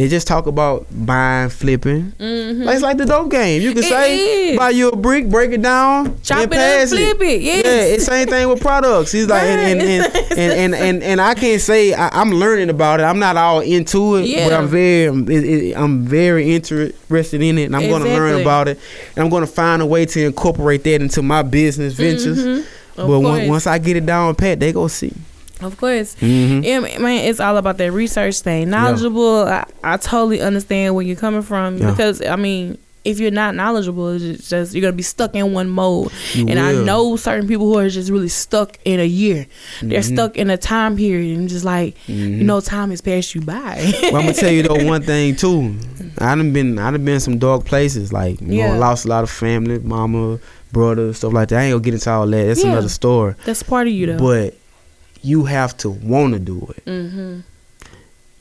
It just talk about buying, flipping. Mm-hmm. Like it's like the dope game. You can It say is. buy you a brick, break it down, Chop and it pass flip it. Yes. Yeah, it's the same thing with products. He's like, and and, and, [laughs] and, and, and, and I can't say I, I'm learning about it. I'm not all into it, but I'm very I'm, it, it, I'm very interested in it, and I'm going to learn about it. And I'm going to find a way to incorporate that into my business ventures. Mhm. But when, once I get it down pat, they go see. Of course. Mhm. Yeah, man, it's all about that research thing. Knowledgeable, I, I totally understand where you're coming from Yeah. because I mean, if you're not knowledgeable, it's just you're gonna be stuck in one mode. You and I know certain people who are just really stuck in a year. They're Mhm. stuck in a time period and just like Mhm. you know, time has passed you by. Well, I'm gonna tell you though [laughs] one thing too. I done been I done been some dark places. Like you Yeah. know, lost a lot of family, mama, brother, stuff like that. I ain't gonna get into all that. That's Yeah. another story. That's part of you though. But you have to want to do it. mm-hmm.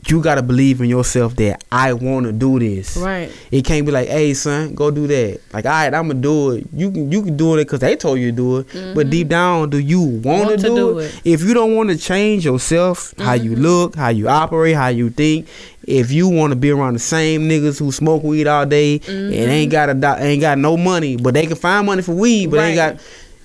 You gotta believe in yourself that I want to do this. Right. It can't be like, hey son, go do that. Like, all right, I'm gonna do it. You can you can do it because they told you to do it. But deep down, do you want Mm-hmm. To to do, do it? it. If you don't want to change yourself, how you Mm-hmm. look, how you operate, how you think, if you want to be around the same niggas who smoke weed all day and ain't got a do- ain't got no money, but they can find money for weed, but ain't got.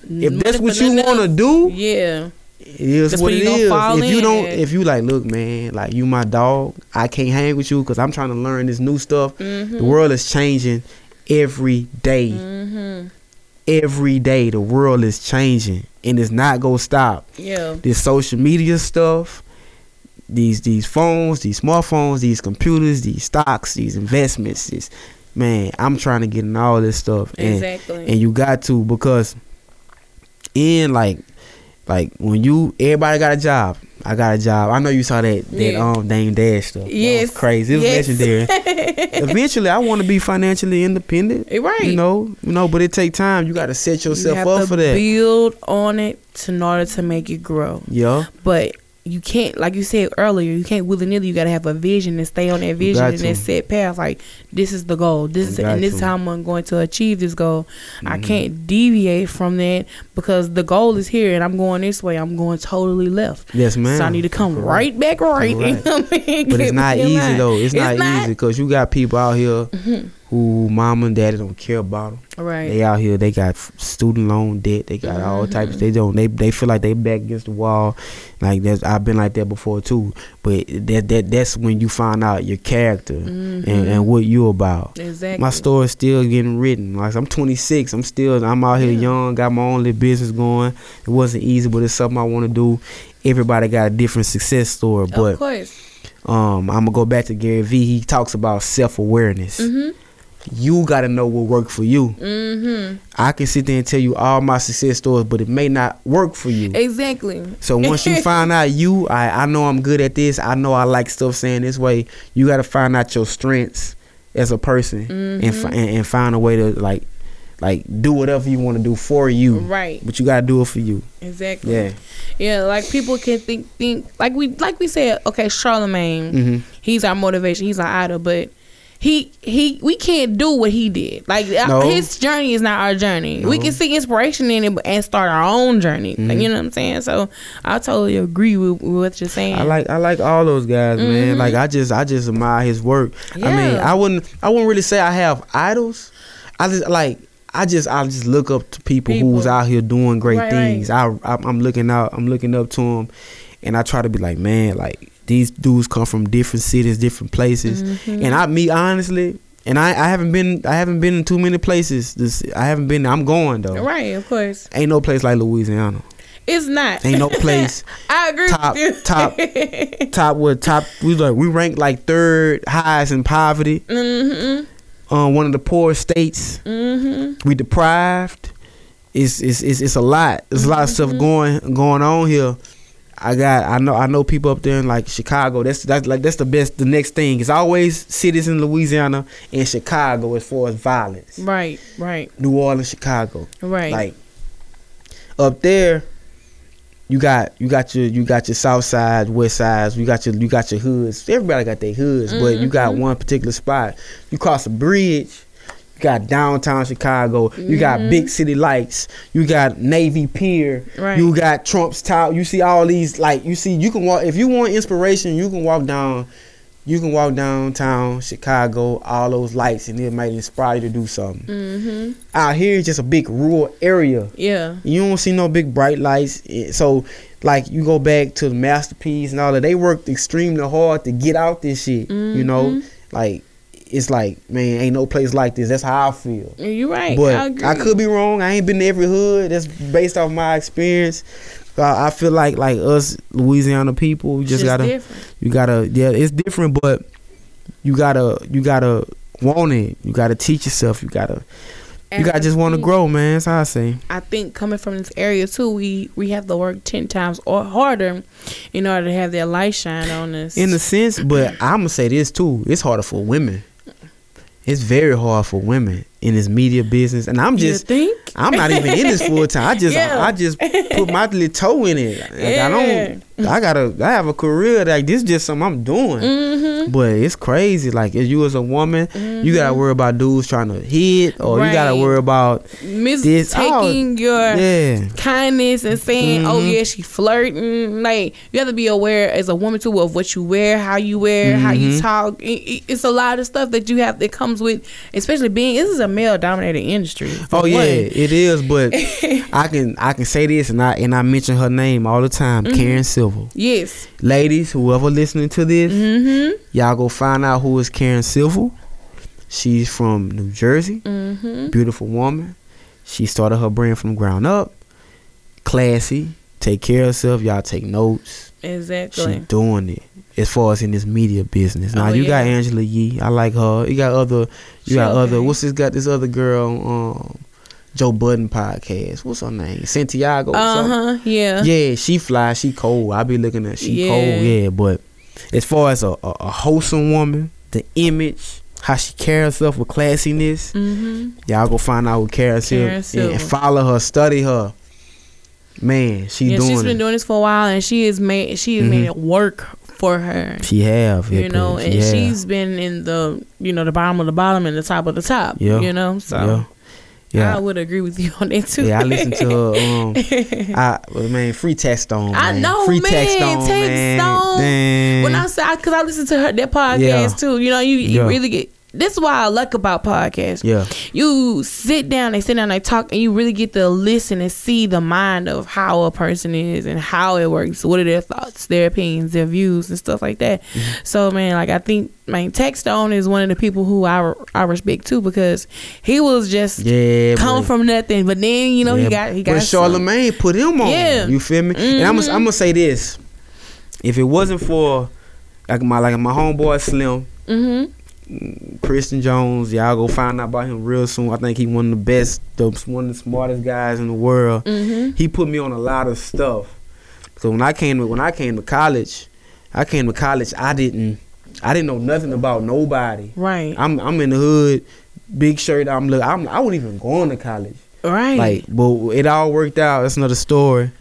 If Money that's what you want to do, Yeah. It is That's what it is. If you in don't, if you like, look, man, like you my dog, I can't hang with you because I'm trying to learn this new stuff. Mm-hmm. The world is changing every day. Mm-hmm. Every day, the world is changing, and it's not gonna stop. Yeah. This social media stuff, these these phones, these smartphones, these computers, these stocks, these investments, this man, I'm trying to get in all this stuff, and Exactly. and you got to because in like like when you everybody got a job i got a job i know you saw that that Yeah. um dame dash stuff Yes. crazy it was Yes. legendary [laughs] eventually i want to be financially independent right. you know you know but it take time you got to set you yourself have up for that build on it in order to make it grow. yeah But you can't like you said earlier you can't willy nilly you gotta have a vision and stay on that vision and that set path like this is the goal this is and this is how i'm going to achieve this goal i Mhm. can't deviate from that because the goal is here and i'm going this way i'm going totally left Yes, man. so i need to come Correct. right back right, [laughs] you know I mean? But it's [laughs] not easy line. though. It's, not, easy because you got people out here Mhm. Who mama and daddy don't care about them. right They out here, they got student loan debt. They got all types. They don't. They they feel like they back against the wall. Like that's I've been like that before too. But that that that's when you find out your character and, and what you about. exactly My story's still getting written. Like I'm 26. I'm still. I'm out here Yeah. young. Got my own little business going. It wasn't easy, but it's something I want to do. Everybody got a different success story, of but course um, I'm gonna go back to Gary Vee. He talks about self awareness. mhm You gotta know what worked for you. mhm I can sit there and tell you all my success stories, but it may not work for you. exactly So once you [laughs] find out you, I, I know I'm good at this. I know I like stuff saying this way. You got to find out your strengths as a person and, fi- and and find a way to like like do whatever you want to do for you. right But you got to do it for you. exactly Yeah. Yeah, like people can think think like we like we said. Okay, Charlemagne, Mhm. he's our motivation. He's our idol, but he he we can't do what he did. Like No. his journey is not our journey. We can see inspiration in it and start our own journey. Like, Mhm. you know what I'm saying? So I totally agree with, with what you're saying. I like I like all those guys, man. Mhm. Like I just I just admire his work. I mean, I wouldn't I wouldn't really say I have idols. I just like I just I just look up to people, who's out here doing great Right, things. I, I I'm looking out I'm looking up to them, and I try to be like, man, like these dudes come from different cities, different places, Mhm. and I me honestly. And I, I haven't been I haven't been in too many places. This I haven't been. I'm going though. right, of course, Ain't no place like Louisiana. it's not. Ain't no [laughs] place I agree. top- with you. top- [laughs] top what top we like we rank like third highest in poverty. mhm. Um, one of the poorest states. Mhm. We deprived. It's it's it's, it's a lot. There's a lot of stuff Mm-hmm. going going on here. I got I know I know people up there in like Chicago. That's that's like that's the best. The next thing is always cities in Louisiana and Chicago as far as violence. Right, right, New Orleans, Chicago. right. Like up there, you got you got your you got your south side, west sides. You got your you got your hoods. Everybody got their hoods, but you got Mhm. one particular spot. You cross a bridge. You got downtown Chicago. You got Mhm. big city lights. You got Navy Pier. Right. You got Trump's Tower. You see all these like you see. You can walk if you want inspiration. You can walk down. You can walk downtown Chicago. All those lights and it might inspire you to do something. mhm. Out here, it's just a big rural area. Yeah. You don't see no big bright lights. So, like, you go back to the masterpiece and all that. They worked extremely hard to get out this shit. You know, Mhm. like it's like, man, ain't no place like this. That's how I feel. You're right. But I, I, could be wrong. I ain't been to every hood. That's based off my experience. Uh, I feel like like us Louisiana people, we just, Just gotta different. you gotta yeah, it's different, but you gotta you gotta want it. You gotta teach yourself. You gotta you gotta I just want to grow, man. That's how I say. I think coming from this area too, we we have to work ten times or harder in order to have that light shine on us. In a sense, but I'm gonna say this too. It's harder for women. It's very hard for women in this media business, and I'm just? I'm not even in this full time. I [laughs] just Yeah. I just put my little toe in it. Like, I don't. I gotta. I have a career. Like this, is just something I'm doing. Mm-hmm. But it's crazy. Like if you as a woman, you gotta worry about dudes trying to hit, or you gotta worry about Mis- This- taking your yeah. kindness and saying, "Oh Mhm. yeah, she flirting." Like you have to be aware as a woman too of what you wear, how you wear, how you Mhm. talk. It- it- It's a lot of stuff that you have that comes with, especially being this is a male dominated industry. Oh yeah, it is. But [laughs] I can I can say this, and I and I mention her name all the time, Mm-hmm. Karen Civil. Yes. Ladies, whoever listening to this, Mm-hmm. y'all go find out who is Karen Civil. She's from New Jersey. Mm-hmm. Beautiful woman. She started her brand from ground up. Classy. Take care of herself. Y'all take notes. Exactly. doing it. As far as in this media business. Now Oh, you got. Angela Yee. I like her. You got other you She got other what's this got this other girl um Joe Budden podcast. What's her name? Santiago Uh huh. Yeah. Yeah, she fly, she cold. I be looking at she Yeah. cold, yeah. But as far as a, a, a wholesome woman, the image, how she carries herself with classiness, Mm-hmm. y'all go find out who Civil Karen and, and follow her, study her. man, she yeah, doing she's been it. doing this for a while, and she has made she has made it work for her. she have, You know, and have. she's been in the you know the bottom of the bottom and the top of the top. Yeah. You know, so yeah, yeah. I would agree with you on that too. Yeah, I listen to her. Um, [laughs] I well, man, free Taxstone. I know, free man. Taxstone, man. Stone. When I say because I listen to her that podcast Yeah. too. You know, you, you Yeah. really get. This is why I like about podcasts. yeah, You sit down, they sit down, they talk, and you really get to listen and see the mind of how a person is and how it works. What are their thoughts, their opinions, their views, and stuff like that. Mm-hmm. So, man, like I think, man, Taxstone is one of the people who I I respect too because he was just yeah. come but- from nothing, but then you know he got he got But some- Charlemagne put him on. Yeah. You feel me? And I'm gonna I'm gonna say this: if it wasn't for like my like my homeboy Slim, Mhm. Christian Jones, y'all go find out about him real soon. I think he one of the best, the, one of the smartest guys in the world. Mhm. He put me on a lot of stuff. So when I came to when I came to college, I came to college. I didn't I didn't know nothing about nobody. Right. I'm I'm in the hood, big shirt. I'm look. I'm I wasn't even going to college. right. Like, but it all worked out. That's another story.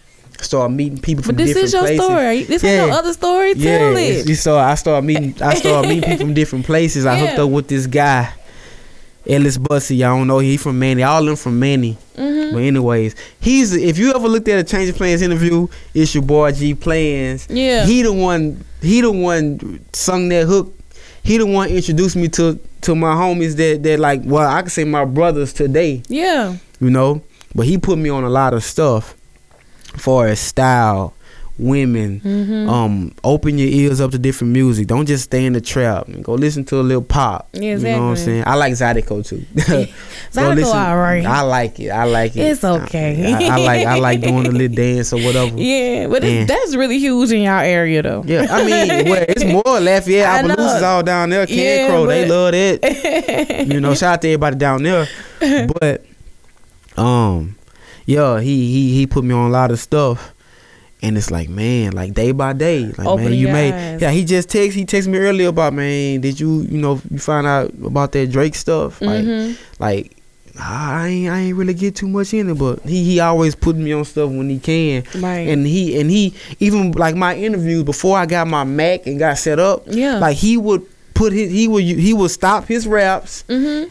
Started meeting people from different but this different is your places. story. This Yeah. is your other story. Yeah, Tell it. you saw. I started meeting. I [laughs] started meeting people from different places. I hooked up with this guy, Ellis Bussy. Y'all don't know he from Many. All them from Many. Mhm. But anyways, he's if you ever looked at a Change of Plans interview, it's your boy G Plans. Yeah. He the one. He the one sung that hook. He the one introduced me to to my homies that that like. Well, I can say my brothers today yeah. you know. But he put me on a lot of stuff, far as style, women. Mhm. Um, open your ears up to different music. Don't just stay in the trap. Go listen to a little pop. Yeah, You know what I'm saying? I like Zydeco too. [laughs] Zydeco listen- alright. I like it. I like it. It's okay. I, I like I like doing a little [laughs] dance or whatever. Yeah, but it's, that's really huge in y'all area though. Yeah, I mean, [laughs] well, it's more Lafayette. Opelousas all down there. Can Yeah, Crow, they love that. you know, shout out to everybody down there. But, um, yeah, he he he put me on a lot of stuff, and it's like, man, like day by day, like man, you made. Yeah, he just text he texted me earlier about man, did you you know you find out about that Drake stuff? Like Mhm. like. I ain't, I ain't really get too much in it, but he, he always put me on stuff when he can, Right. and he and he even like my interviews before I got my Mac and got set up. Yeah. Like he would put his he would he would stop his raps, Mhm.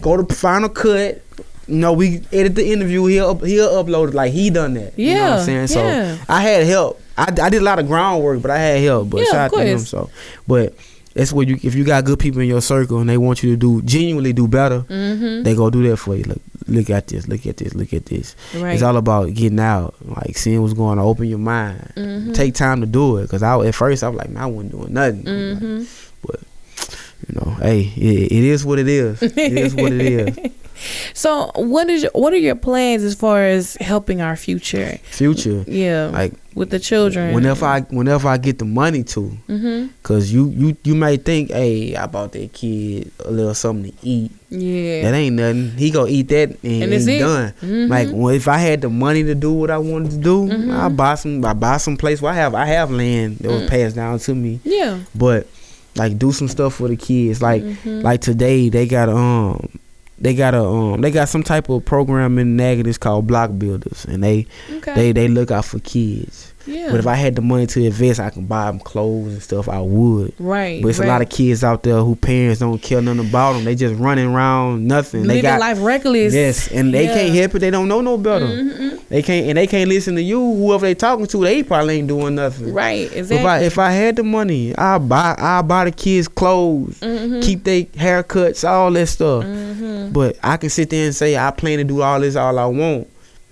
go to final cut. Know, we edit the interview. He'll he'll upload it like he done that. you know what Yeah, I'm saying. So yeah. I had help. I, I did a lot of groundwork, but I had help. But Yeah, shout of out to him. So, but that's what you if you got good people in your circle and they want you to do genuinely do better, Mhm. they go do that for you. Look, look at this. Look at this. Look at this. Right. It's all about getting out, like seeing what's going on. Open your mind. Mhm. Take time to do it. Cause I at first I was like, man, I wasn't doing nothing. Like, Mhm. you know, hey, it, it is what it is. It is what it is. [laughs] So, what is your, what are your plans as far as helping our future? Future, Yeah, like with the children. whenever I whenever I get the money to, Mhm. cause you you you may think, hey, I bought that kid a little something to eat. Yeah. That ain't nothing. He gonna eat that and, And it's it's it. done. Mhm. Like well, if I had the money to do what I wanted to do, Mhm. I buy some. I buy some place where I have I have land that was Mm. passed down to me. yeah. but like do some stuff for the kids like Mhm. like today they got um they got a um they got some type of program in it's called block builders and they Okay. they they look out for kids yeah. but if I had the money to invest I can buy them clothes and stuff I would right. but it's right. a lot of kids out there who parents don't care nothing about them they just running around nothing living they got life reckless. yes and they Yeah. can't help it they don't know no better Mhm. they can't and they can't listen to you whoever they talking to they probably ain't doing nothing Right. Exactly. if I if I had the money, I buy I buy the kids clothes, Mhm. keep their haircuts, all that stuff. Mhm. But I can sit there and say I plan to do all this all I want.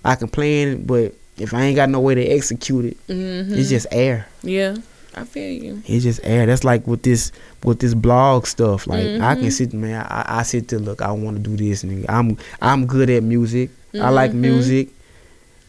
I can plan, but if I ain't got no way to execute it, Mhm. it's just air. yeah. I feel you. It's just air. That's like with this with this blog stuff. Like I Mhm. can sit, man. I, I sit there. Look, I want to do this, and I'm I'm good at music. I like Mhm. music.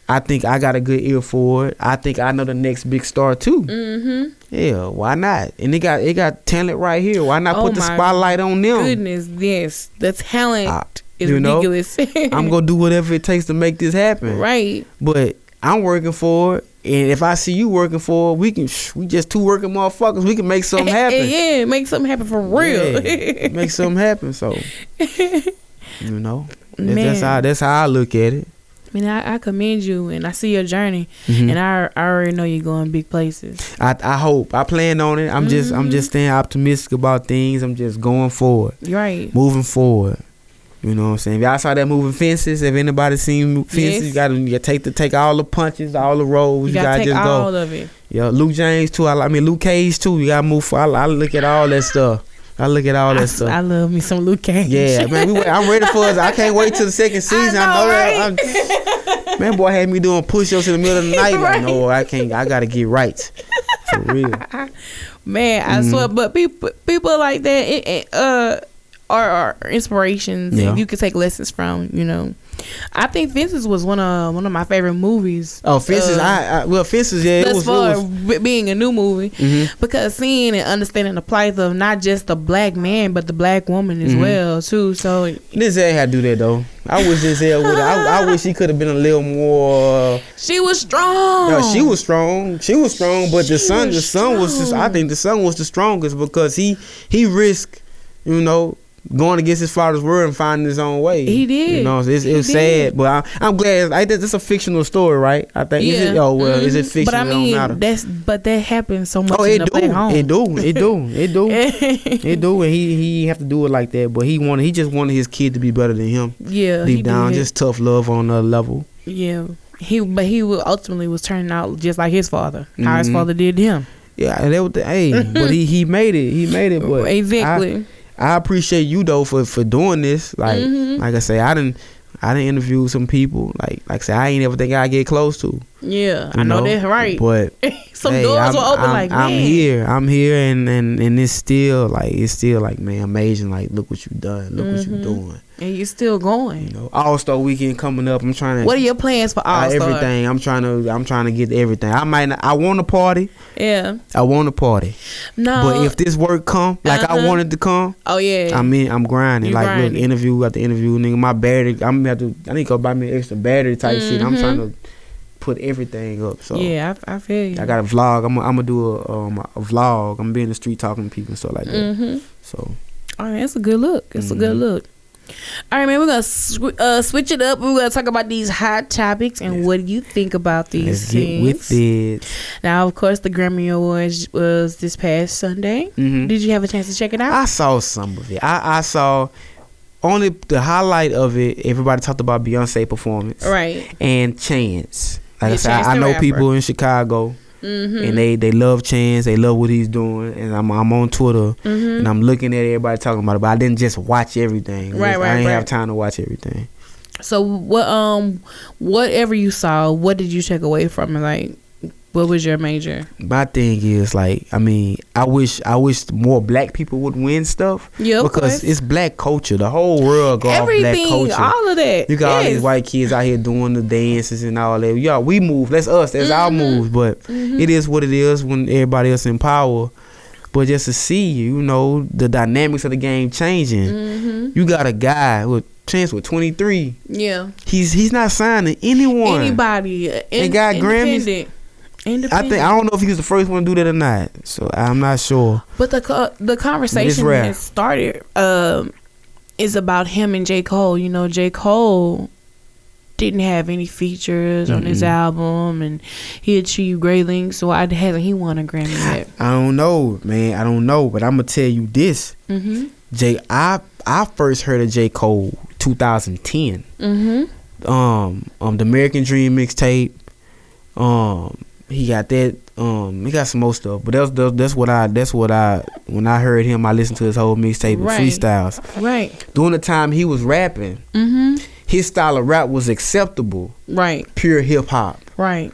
I think I got a good ear for it. I think I know the next big star too. Mhm. Yeah, why not? And it got it got talent right here. Why not Oh put the spotlight on them? Goodness, yes. The talent is you know, ridiculous. I'm gonna do whatever it takes to make this happen. [laughs] right. But I'm working for it, and if I see you working for it, we can we just two working motherfuckers. We can make something [laughs] happen. yeah, make something happen for real. Yeah, make [laughs] something happen. So [laughs] you know, that's, that's how that's how I look at it. mean, I, I commend you, and I see your journey, Mhm. and I, I already know you're going big places. I I hope I plan on it. I'm just I'm just staying optimistic about things. I'm just going forward, right. moving forward. You know what I'm saying? If y'all saw that moving fences, if anybody seen fences, Yes. you gotta you take the take all the punches, all the rolls. You You, gotta gotta, take just all go. of it. Yeah, Luke James too. I, I mean Luke Cage too. You gotta move for. I, I look at all that stuff. I look at all I, that stuff. I love me some Luke Cage. Yeah, man, we, I'm ready for it. I can't wait till the [laughs] second season. I know, know, that. I'm- [laughs] man, boy had me doing push-ups in the middle of the night. Right. Like, no, I can't. I gotta get right. For real. [laughs] Man, I Mm-hmm. swear, but people people like that it, it, uh are, are inspirations Yeah. and you can take lessons from. You know, I think Fences was one of one of my favorite movies. Oh, fences. Uh, I, I well, fences. Yeah, it was. It far, was being a new movie, Mhm. because seeing and understanding the plight of not just the black man but the black woman Mm-hmm. as well too. So Denzel had to do that though. I wish Denzel would. I, I wish he could have been a little more. she was strong. No, she was strong. She was strong, but the son, the son was. Just, I think the son was the strongest because he he risked, you know, going against his father's word and finding his own way. He did. You know, it's, He it was did. sad, but I, I'm glad. I think it's a fictional story, right? I think. Is it? Yeah. Oh well, is it fictional? fiction? But I mean, that's but that happens so much Oh, it do. It do. It do. It do. [laughs] It do, and he he have to do it like that. But he wanted, he just wanted his kid to be better than him. yeah, Deep down, did. just tough love on another level. Yeah, he but he ultimately was turning out just like his father. How his Mhm. father did him. Yeah, and that was the, hey, but he he made it. He made it. But [laughs] exactly. I, I appreciate you though for for doing this. Like Mhm. like I say, I didn't. I didn't interview some people. Like like I say, I ain't ever think I get close to. yeah, I know, that right. But [laughs] Some hey, doors I'm, were open. I'm, like I'm here. I'm here, and and and it's still like it's still like man, amazing. Like look what you done. Look what you Mhm. doing. And you're still You going. know, All Star Weekend coming up. I'm trying to. What are your plans for All Star? everything. I'm trying to. I'm trying to get everything. I might. Not, I want a party. Yeah, I want a party. no. But if this work come like I Uh-huh. wanted to come, oh yeah, I mean I'm grinding. You like grinding. look, interview after interview, nigga. My battery. I'm gonna have to. I need to go buy me an extra battery type shit. I'm trying to put everything up. So yeah, I, I feel you. I got a vlog. I'm. I'm gonna do a um a vlog. I'm gonna be in the street talking to people and stuff like that. Mm-hmm. So All right, that's a good look. It's a good Mhm. look. All right, man, we're gonna sw- uh, switch it up. We're gonna talk about these hot topics and Yes. what do you think about these let's things? it. Now, of course, the Grammy Awards was this past Sunday. hmm Did you have a chance to check it out? I saw some of it. I I saw only the highlight of it. Everybody talked about Beyonce performance. right. and Chance. Like I said, I, I know rapper. people in Chicago, Mm-hmm. and they they love Chance. They love what he's doing, and I'm I'm on Twitter, mm-hmm. and I'm looking at everybody talking about it. But I didn't just watch everything. Right, right. I didn't right. have time to watch everything. So what um whatever you saw, what did you take away from it? Like what was your major? My thing is like, I mean, I wish I wish more black people would win stuff Yeah, because course. it's black culture. The whole world go off black culture. all of that. You got all these white kids out here doing the dances and all that. Yeah, we move. That's us. That's our Mhm. moves. But Mhm. it is what it is when everybody else in power. But just to see, you know, the dynamics of the game changing. Mhm. You got a guy with chance with 23. Yeah. He's he's not signing anyone. Anybody uh, in, got Grammys? I think I don't know if he was the first one to do that or not. So I'm not sure. But the co- the conversation that started um, is about him and J Cole. You know, J Cole didn't have any features on his album, and he achieved great things. So I hasn't he won a Grammy yet? I don't know, man. I don't know, but I'm gonna tell you this. Mm-hmm. J I I first heard of J Cole 2010. Mm-hmm. um um the American Dream mixtape. Um he got that um he got some more stuff, but that's that's, that's what I that's what I when I heard him I listened to his whole mixtape Right. freestyles. Right. During the time he was rapping, Mm-hmm. his style of rap was acceptable, Right. pure hip hop, Right.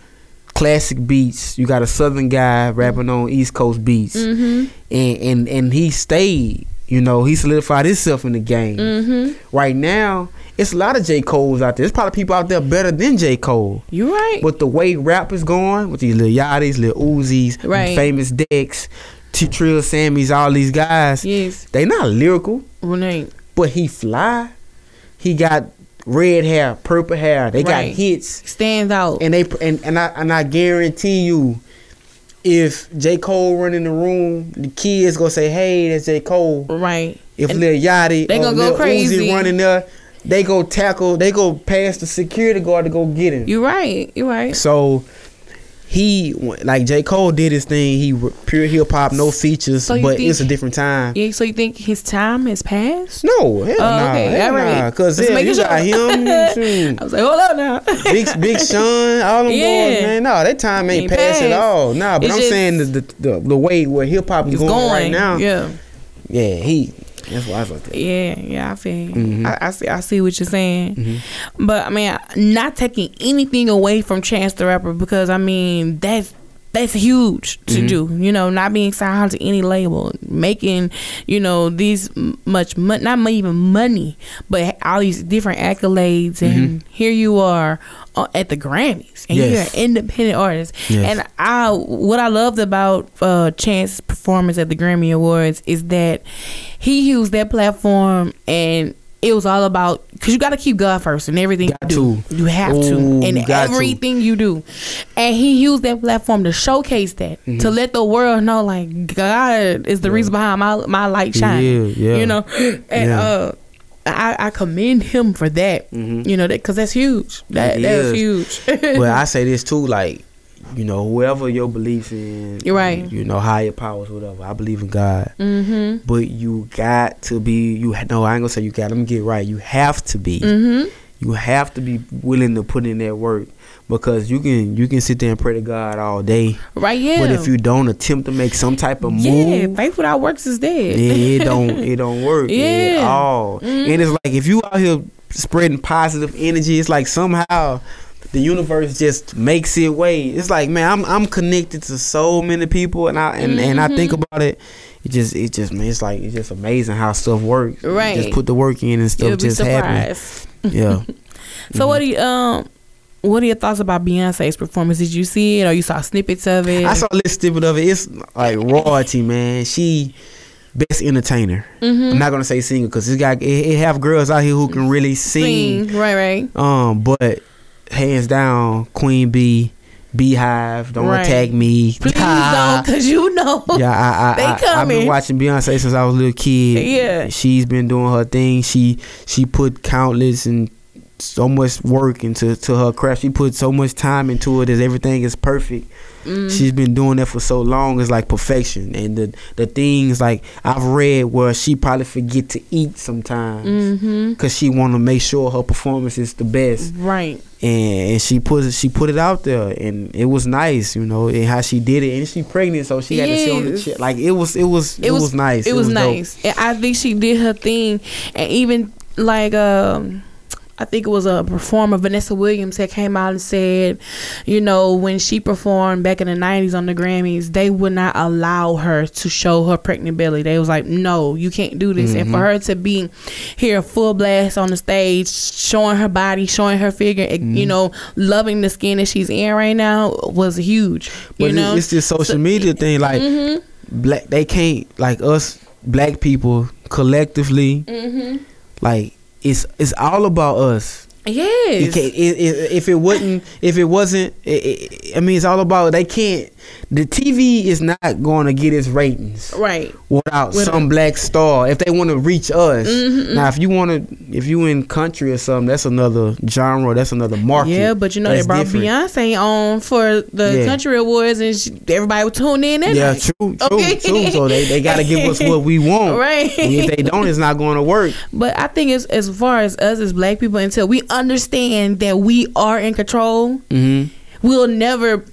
classic beats. You got a southern guy rapping on East Coast beats, Mm-hmm. and and and he stayed. You know, he solidified himself in the game. Mm-hmm. Right now, it's a lot of J. Cole's out there. There's probably people out there better than J. Cole. You right. But the way rap is going with these little Yachties, little Uzis, Right. famous Dex, T Trill Sammys, all these guys, yes. they not lyrical, Renee. but he fly. He got red hair, purple hair. They Right. got hits, Stands out. and they and and I and I guarantee you, if J Cole run in the room, the kids gonna say, "Hey, that's J Cole." right. If And Lil Yachty they or gonna go Lil crazy. Uzi running there, they go tackle, they go past the security guard to go get him. You're right. You're right. So he like J Cole did his thing. He re- pure hip hop, no features, So but think- it's a different time. Yeah. So you think his time has passed? No, hell Oh, nah, okay, hell right. nah. Cause yeah, you sure. got him, [laughs] I was like, hold on now. Big Big [laughs] Sean, all them Yeah. boys, man. No, that time ain't, Ain't passed at all. Nah, but It's I'm just- saying the, the the the way where hip hop is going, going right now. Yeah. Yeah, he. That's why I was like that. Yeah, yeah, I feel. Mhm. I, I see. I see what you're saying. Mm-hmm. But I mean, not taking anything away from Chance the Rapper because I mean that's that's huge to Mhm. do. You know, not being signed to any label, making you know these much money, not even money, but all these different accolades, and here you are uh, at the Grammys, and Yes. you're an independent artist. Yes. And I, what I loved about uh, Chance's performance at the Grammy Awards is that he used that platform and it was all about because you got to keep God first in everything Got you do. to. You have Ooh, to in got to. everything you do, and he used that platform to showcase that Mm-hmm. to let the world know like God is the reason behind my my light shining. Yeah, yeah. You know, and Yeah. uh, I, I commend him for that. Mhm. You know that because that's huge. That that's is. huge. [laughs] well, I say this too, like, you know, whoever your beliefs in, You're right. You know, higher powers, whatever. I believe in God, mm-hmm. but you got to be. You no, I ain't gonna say you got. Let me get right. You have to be. Mm-hmm. You have to be willing to put in that work because you can you can sit there and pray to God all day, Right Yeah. but if you don't attempt to make some type of yeah, move, yeah, faith without works is dead. yeah, it don't it don't [laughs] work at Yeah. all. Mhm. And it's like if you out here spreading positive energy, it's like somehow the universe just makes it way. It's like man, I'm I'm connected to so many people, and I and, and I Mm-hmm. think about it. It just it just man, it's like it's just amazing how stuff works. You Right. just put the work in and stuff You'll just happens. Yeah. [laughs] So what do you um what are your thoughts about Beyonce's performance? Did you see it or you saw snippets of it? I saw a little snippet of it. It's like royalty, man. She best entertainer. Mhm. I'm not gonna say singer because it got it, it have girls out here who can really sing. Sing. Right, right. Um, but hands down, Queen B, Beyhive, don't Right. attack me. Please don't, cause you know. Yeah, I, I, They I, I've been watching Beyonce since I was a little kid. Yeah. she's been doing her thing. She she put countless and so much work into to her craft. She put so much time into it. As everything is perfect. Mm. She's been doing that for so long. It's like perfection. And the the things like I've read where she probably forget to eat sometimes Mm-hmm. because she want to make sure her performance is the best Right. and, and she put it she put it out there and it was nice you know and how she did it and she pregnant so she had to sit on the Yes. chair like it was it was it, was, nice It, was, dope. nice. And I think she did her thing. And even like um I think it was a performer, Vanessa Williams, that came out and said, you know, when she performed back in the 90s on the Grammys, they would not allow her to show her pregnant belly. They was like, no, you can't do this. And for Mm-hmm. her to be here full blast on the stage, showing her body, showing her figure, Mm-hmm. you know, loving the skin that she's in right now was huge. but you know? it's this social media thing like Mhm. black they can't like us black people collectively Mhm. like it's it's all about us Yes. Can't, it, it, if it wouldn't, if it wasn't, it, it, I mean, it's all about they can't. The TV is not going to get its ratings Right. without With some black star. If they want to reach us, Mhm. now if you want to, if you in country or something, that's another genre. That's another market. Yeah, but you know they brought different. Beyonce on for the Yeah. country awards, and she, everybody was tune in. That Yeah, night. true, true, Okay. true. So they, they got to give us what we want. [laughs] Right. And if they don't, it's not going to work. But I think as as far as us as black people, until we understand that we are in control, hmm we'll never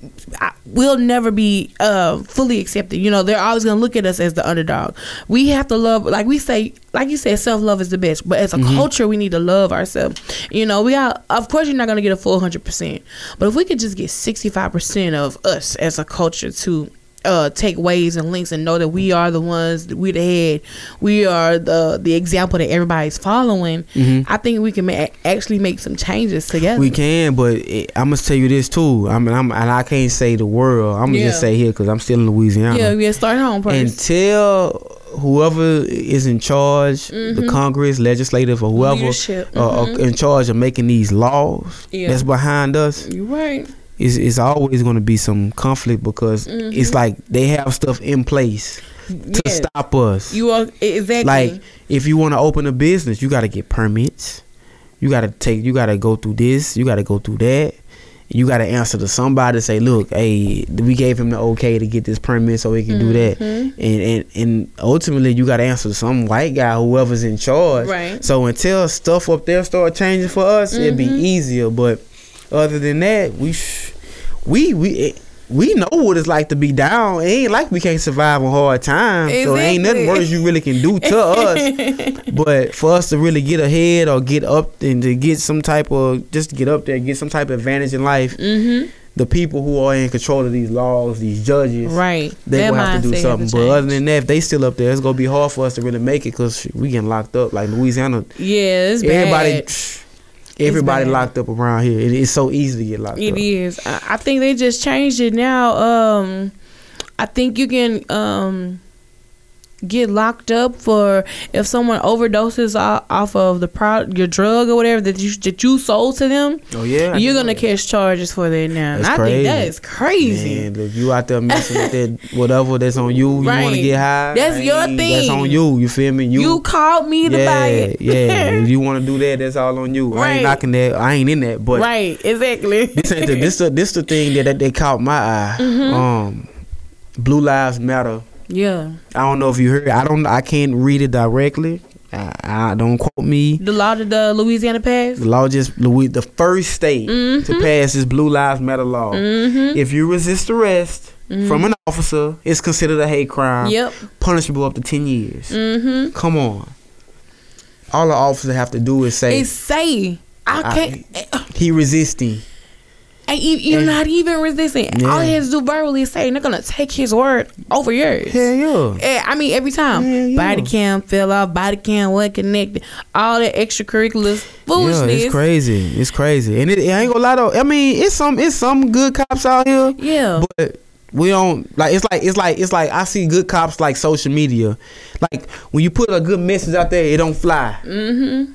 we'll never be uh fully accepted. You know they're always gonna look at us as the underdog. We have to love like we say like you said self-love is the best. But as a culture we need to love ourselves. You know we got of course you're not gonna get a full 100% but if we could just get 65% of us as a culture to uh, take waves and links and know that we are the ones, we the head, we are the the example that everybody's following. I think we can ma- actually make some changes together. We can, but it, I must tell you this too. I mean, I'm, and I can't say the world. I'm gonna just say here because I'm still in Louisiana. yeah, yeah. Start home first. Until whoever is in charge, the Congress, legislative, or whoever uh, uh, mhm. in charge of making these laws Yeah. that's behind us, You're right. Is is always going to be some conflict because it's like they have stuff in place to Mm-hmm. Stop us. You are exactly like if you want to open a business, you got to get permits. You gotta take. You gotta go through this. You gotta go through that. You gotta answer to somebody. To say, look, hey, we gave him the okay to get this permit, so he can do that. Mm-hmm. And and and ultimately, you gotta answer to some white guy, whoever's in charge. Right. So until stuff up there start changing for us, it'd be Mm-hmm. easier. But other than that, we sh- we we. We know what it's like to be down. It ain't like we can't survive on hard times. So it ain't nothing Exactly. worse you really can do to us. [laughs] But for us to really get ahead or get up and to get some type of just get up there, get some type of advantage in life, Mm-hmm. the people who are in control of these laws, these judges, Right. they That will have to do something. But other than that, if they still up there, it's gonna be hard for us to really make it because we getting locked up. Like Louisiana, yeah, it's everybody, bad. Everybody locked up around here. It, it's so easy to get locked It up. is. I, I think they just changed it now. Um, I think you can um get locked up for if someone overdoses off, of the pro- your drug or whatever that you that you sold to them. Oh yeah, You're gonna that. catch charges for that now. And That's I think that crazy. is crazy. Man, look, you out there messing with that [laughs] whatever that's on you. You want to get high. That's your thing. That's on you. You feel me? You, called me to yeah, buy it. yeah. [laughs] If you want to do that, that's all on you. I ain't knocking that. I ain't in that. But right. Exactly. [laughs] this ain't the this the this the thing that, that they caught my eye. Mm-hmm. Um, Blue Lives Matter. Yeah. I don't know if you heard. I don't. I can't read it directly. I, I don't quote me. The law that the Louisiana passed. The law just Louis, the first state to pass this Blue Lives Matter law. Mm-hmm. If you resist arrest from an officer, it's considered a hate crime. Yep. Punishable up to ten years. Mm-hmm. Come on. All the officer have to do is say It's say I I- can't. he resisting. And you, you're Yeah. not even resisting. Yeah. All he has to do verbally is say, they're gonna take his word over yours. Hell yeah. Eh, I mean, every time Yeah, yeah. body cam fell off, body cam wasn't connected, all that extracurricular Yeah, foolishness. it's crazy. It's crazy, and it, it ain't gonna lie though. I mean, it's some it's some good cops out here, Yeah, but we don't like. It's like it's like it's like I see good cops like social media. Like when you put a good message out there, it don't fly. mm-hmm.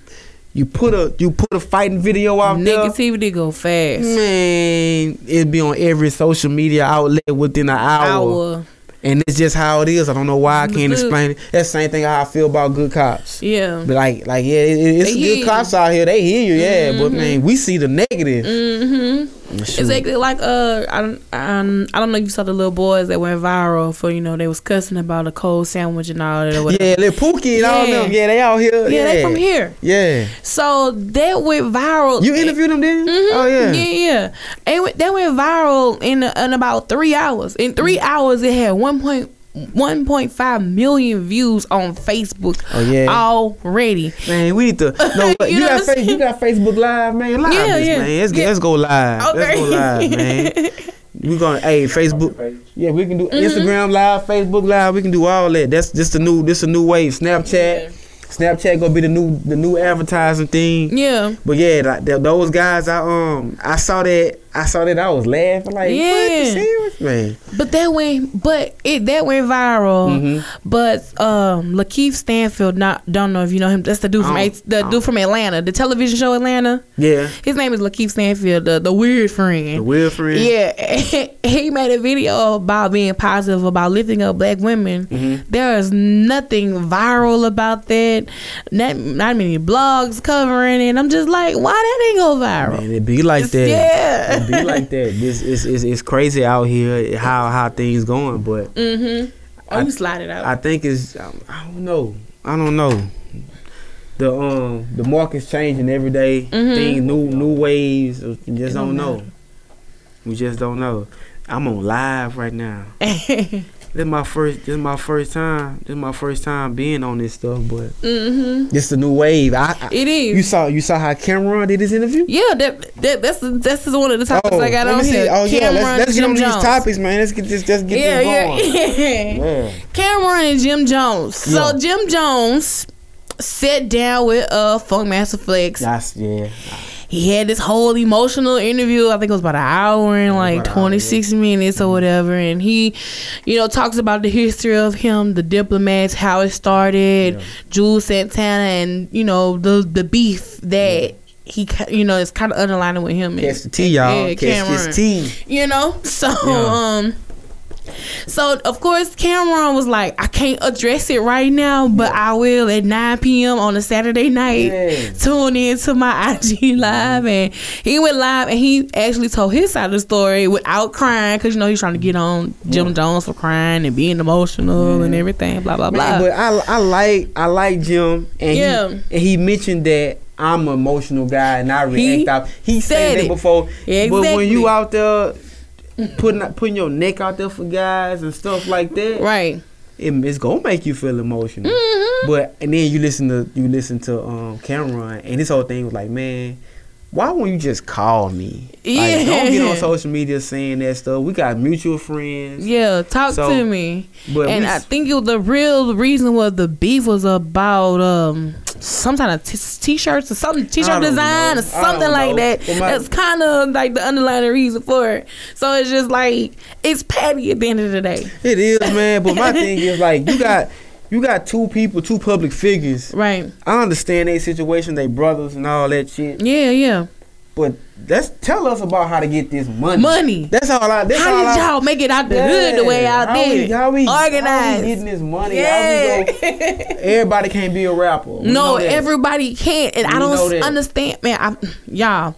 You put a you put a fighting video out there. Negativity go fast. Man, it'd be on every social media outlet within an hour. Our, And it's just how it is. I don't know why I can't Look. explain it. That's the same thing how I feel about good cops. yeah. But like, like yeah, it, it's They some hear good you. cops out here. They hear you, yeah. But man, we see the negative. Mm-hmm. Shoot. Exactly like uh, I don't, um, I don't know if you saw the little boys that went viral for you know they was cussing about a cold sandwich and all that or whatever. Yeah, little Pookie and all Yeah. them. Yeah, they out here. Yeah, they from here. Yeah. So that went viral. You interviewed them, you? Mhm. Oh yeah. yeah, yeah. It went, that went viral in in about three hours. In three hours, it had one point one point five million views on Facebook. Oh, yeah. already. Man, we need to. [laughs] No, You you, got you got Facebook Live, man. Live Yeah, this, yeah. man. Let's, Yeah. let's go live. Let's Okay. go live, man. [laughs] We're gonna hey Facebook. Yeah, we can do Mm-hmm. Instagram live, Facebook live. We can do all that. That's just the new. This a new wave. Snapchat. Snapchat gonna be the new the new advertising thing. Yeah, But yeah, like those guys, I um, I saw that, I saw that, I was laughing like, Yeah. serious, man? but that went, but it that went viral. Mhm. But um, Lakeith Stanfield, not don't know if you know him. That's the dude from the dude from Atlanta, the television show Atlanta. Yeah, His name is Lakeith Stanfield, the the weird friend. the weird friend. Yeah, [laughs] he made a video about being positive about lifting up black women. Mhm. There is nothing viral about that. Not not many blogs covering it. I'm just like, why that ain't go viral? Man, it be like that. Yeah. It be like that. This is it's, it's crazy out here how how things going, but Mm-hmm. Oh, I- you slide it out. I think it's I don't know. I don't know. The um the market's changing every day. Mhm. Things new new waves. We just don't don't know. matter. We just don't know. I'm on live right now. [laughs] This my first. This is my first time. This is my first time being on this stuff. But mm-hmm. this the new wave. I, I It is. you saw you saw how Cam'ron did his interview. yeah, that, that that's that's one of the topics I got on see. here. Oh yeah, let's, let's get Jim on Jones. these topics, man. Let's get this. Let's get Yeah, this yeah, going. yeah. [laughs] Yeah. Cam'ron and Jim Jones. So Yeah. Jim Jones sat down with uh Funkmaster Flex. That's yeah. He had this whole emotional interview. I think it was about an hour and like about an hour, 26 minutes or whatever. And he, you know, talks about the history of him, the diplomats, how it started, Yeah. Juelz Santana, and you know the the beef that. He, you know, it's kind of underlining with him. and- Catch the tea, y'all. Yeah, Catch Cam'ron. this tea. You know, [laughs] so Yeah. um, So of course Cam'ron was like, I can't address it right now, but I will at 9 p.m. on a Saturday night. Yeah. Tune in to my [laughs] IG live, and he went live and he actually told his side of the story without crying, cause you know he's trying to get on Jim Jones for crying and being emotional and everything, blah blah blah. Man, but I I like I like Jim and Yeah. he and he mentioned that I'm an emotional guy and I He react out. He said said it. before. Yeah, But when you out there putting putting your neck out there for guys and stuff like that, right. it, it's gonna make you feel emotional. Mhm. But and then you listen to you listen to um Cam'ron and this whole thing was like, man, why won't you just call me? Like, don't get on [laughs] social media saying that stuff. We got mutual friends. Yeah, talk So, to me. But and we, I think it was the real reason was the beef was about um some kind of t- t-shirts or something t-shirt design know. or something like know. that. My- That's kind of like the underlying reason for it. So it's just like it's petty at the end of the day, It is, man. But my thing is like you got you got two people, two public figures. right? I understand their situation, they brothers and all that shit. Yeah, yeah. But let's tell us about how to get this money. Money. That's all I. That's How all did y'all make it out the hood the way y'all how did? We, how we, How Organized. we getting this money? Yeah. How we go, [laughs] everybody can't be a rapper. We no, everybody can't, and I We know don't understand, man. I, y'all,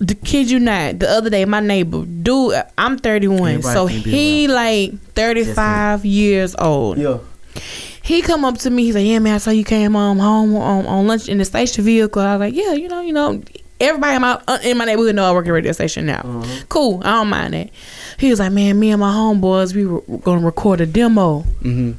the kid you not. The other day, my neighbor, dude, I'm 31, Everybody so can't be a he like 35 years old. Yeah. He come up to me, he's like, "Yeah, man, I saw you came um, home on, on lunch in the station vehicle." I was like, "Yeah, you know, you know." Everybody in my uh, in my neighborhood know I work at a radio station now. Uh-huh. Cool, I don't mind that. He was like, "Man, me and my homeboys, we were gonna record a demo." Mm-hmm.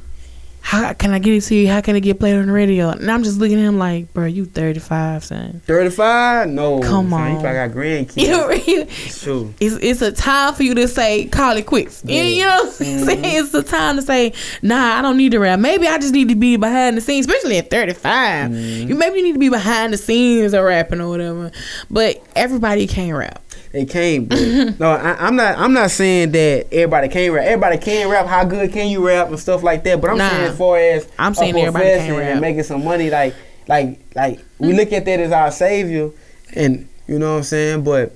How can I get it to you? How can it get played on the radio? And I'm just looking at him like, bro, you 35, son. Thirty-five? No. Come son, You on. probably got grandkids. [laughs] You- you- It's true. it's it's a time for you to say call it quits. You- You, know what I'm mm-hmm. saying? It's a time to say, nah, I don't need to rap. Maybe I just need to be behind the scenes, especially at 35. Mm-hmm. You maybe you need to be behind the scenes of rapping or whatever. But everybody can't rap. They can't. But [laughs] no, I, I'm not. I'm not saying that everybody can rap. Everybody can rap. How good can you rap and stuff like that? But I'm Nah. saying as far as I'm saying everybody can rap. and making some money, like like like we look at that as our savior, and you know what I'm saying. But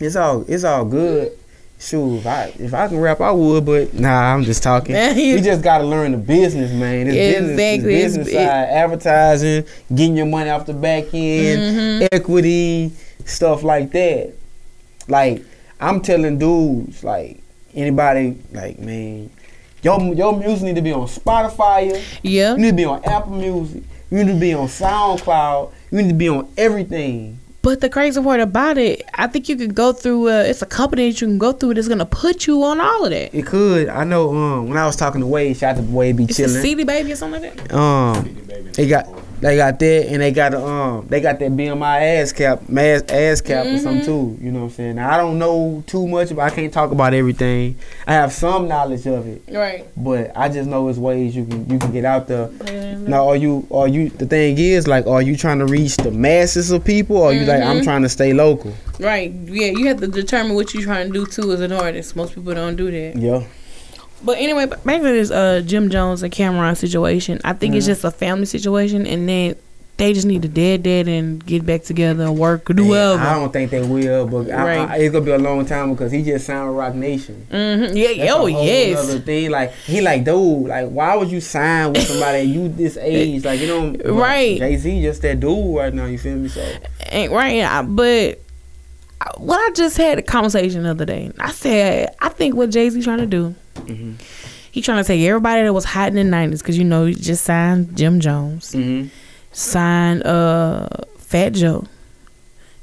it's all it's all good. Shoot, if I if I can rap, I would. But nah, I'm just talking. [laughs] You- just gotta learn the business, man. It's business, Exactly. business it- side, advertising, getting your money off the back end, Mm-hmm. equity, stuff like that. Like I'm telling dudes, like anybody, like man, your your music need to be on Spotify. Yeah. You need to be on Apple Music. You need to be on SoundCloud. You need to be on everything. But the crazy part about it, I think you could go through. Uh, it's a company that you can go through that's gonna put you on all of that. It could. I know. Um, when I was talking to Wade, shout out to Wade be It's a chilling. CD baby or something like that. Um, they got they got that, and they got um they got that BMI ASCAP, ass, ASCAP or something too. You know what I'm saying? Now, I don't know too much, but I can't talk about everything. I have some knowledge of it, Right. but I just know it's ways you can you can get out there. Now, are you are you? The thing is, like, are you trying to reach the masses of people, or you like I'm trying to stay local? Right. Yeah, you have to determine what you're trying to do too as an artist. Most people don't do that. Yeah. But anyway, back to this uh Jim Jones and Cam'ron situation. I think it's Mm-hmm. just a family situation, and then they just need to dead dead and get back together and work or do whatever. I don't think they will, but Right. I, it's gonna be a long time because he just signed Roc Nation. hmm Yeah. That's oh yes. Other thing, like he like, dude, like, why would you sign with somebody you this [laughs] age? Like, you know, [laughs] Right. Jay Z just that dude right now. You feel me? So Ain't right. I- But I- what I just had a conversation the other day. I said I think what Jay Z trying to do. Mm-hmm. He trying to take everybody that was hot in the nineties because you know he just signed Jim Jones. mm-hmm. signed uh Fat Joe.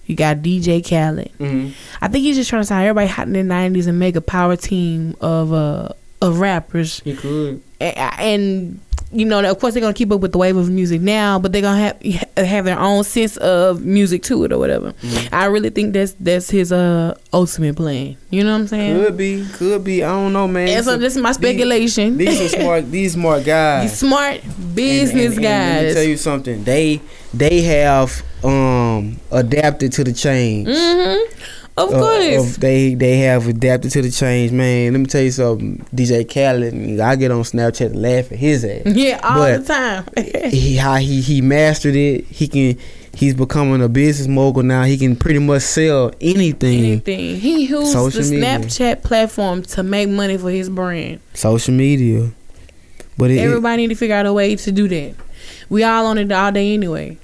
You got DJ Khaled. Mm-hmm. I think he's just trying to sign everybody hot in the nineties and make a power team of uh of rappers. he could. And, you know, of course they're gonna keep up with the wave of music now, but they're gonna have [laughs] have their own sense of music to it or whatever. I really think that's that's his uh ultimate plan. You know what I'm saying? Could be, could be. I don't know, man. And so this is my speculation. These, are smart. [laughs] These smart guys. These smart business And- and- and Let me tell you something. They they have um adapted to the change. hmm Of uh, course. of they they have adapted to the change, man. Let me tell you something. DJ Khaled, I get on Snapchat and laugh at his ass. yeah, all But- the time. [laughs] he how he he mastered it. He can he's becoming a business mogul now. He can pretty much sell anything. Anything. He used Social the media. Snapchat platform to make money for his brand. Social media. But it, Everybody need to figure out a way to do that. We all on it all day anyway.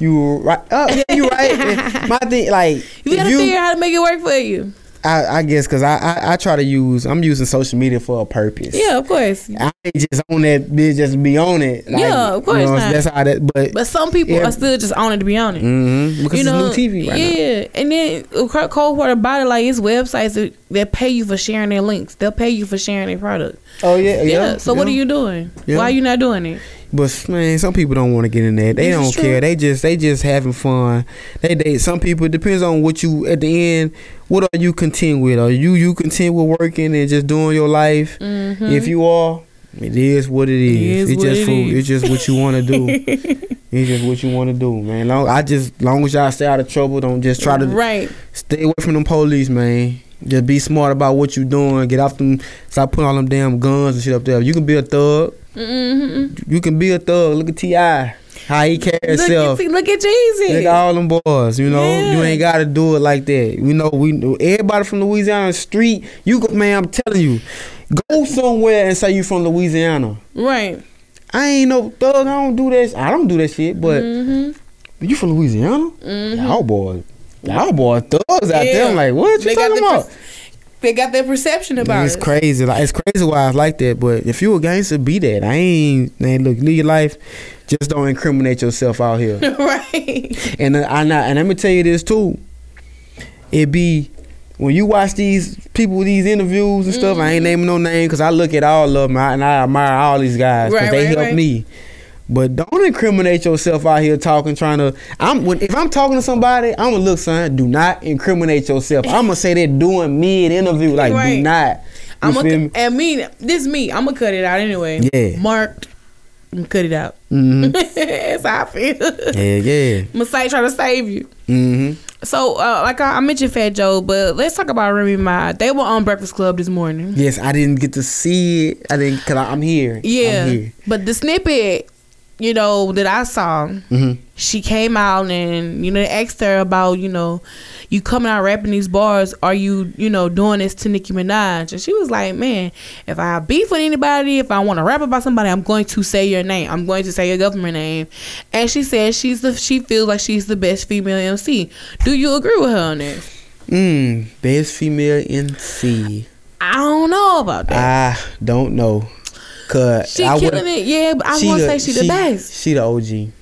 You right. Oh, yeah, you right. [laughs] My thing, like You gotta you, figure out how to make it work for you. I, I guess because I, I I try to use I'm using social media for a purpose. Yeah, of course. I ain't just on that bitch just be on it. Like, Yeah, of course you know. That's how that. But, But some people Yeah. are still just on it to be on it. hmm because you know, it's new TV right now. yeah, and then the co- cold about it, like it's websites that, that pay you for sharing their links. They'll pay you for sharing their product. Oh yeah, Yeah. yeah. so what are you doing? Yeah. Why are you not doing it? But man, some people don't want to get in there. They This don't care. They just they just having fun. They they some people it depends on what you at the end. What are you content with? Are you you content with working and just doing your life? Mm-hmm. If you are, it is what it is. is it's just it for, is. it's just what you want to do. [laughs] it's just what you want to do, man. Long I just long as y'all stay out of trouble, don't just try to right. stay away from them police, man. Just be smart about what you doing. Get off them. Stop putting all them damn guns and shit up there. You can be a thug. Mm-hmm. You can be a thug. Look at Ti. How he carry Look at, himself. look at Jeezy. Look at all them boys. You know, Yeah. you ain't gotta do it like that. You know, we everybody from Louisiana street. You go, man. I'm telling you, go somewhere and say you from Louisiana. right. I ain't no thug. I don't do that. I don't do that shit. But Mm-hmm. you from Louisiana? Mm-hmm. Y'all boys, y'all boys thugs out Yeah. there. I'm like, what you They talking about? per- They got that perception about it's it. It's crazy. Like it's crazy why I like that. But if you a gangster, be that. I ain't. Man, look, live your life. Just don't incriminate yourself out here. [laughs] right. And uh, I not, and let me tell you this too. It be when you watch these people these interviews and stuff. Mm-hmm. I ain't naming no name because I look at all of them and I admire all these guys because Right, they right, help right. me. But don't incriminate yourself out here talking, trying to. I'm when if I'm talking to somebody, I'm gonna look, son. Do not incriminate yourself. I'm gonna say that doing mid interview, like Right. do not. I'm gonna me? and me. This me. I'm gonna cut it out anyway. Yeah. Marked. I'm cut it out. hmm [laughs] That's how I feel. Yeah, yeah. I'm gonna say try to save you. hmm So, uh, like I, I mentioned, Fat Joe, but let's talk about Remy Ma. They were on Breakfast Club this morning. Yes, I didn't get to see it. I didn't, cause I, I'm here. Yeah, I'm here. but the snippet, you know, that I saw, hmm she came out and you know asked her about you know, you coming out rapping these bars, are you you know doing this to Nicki Minaj? And she was like, man, if I have beef with anybody, if I want to rap about somebody, I'm going to say your name. I'm going to say your government name. And she said she's the she feels like she's the best female MC. Do you agree with her on that? Mm, best female MC. I don't know about that. I don't know. Cause She I killing it, yeah. But I she won't say she the best. She the OG.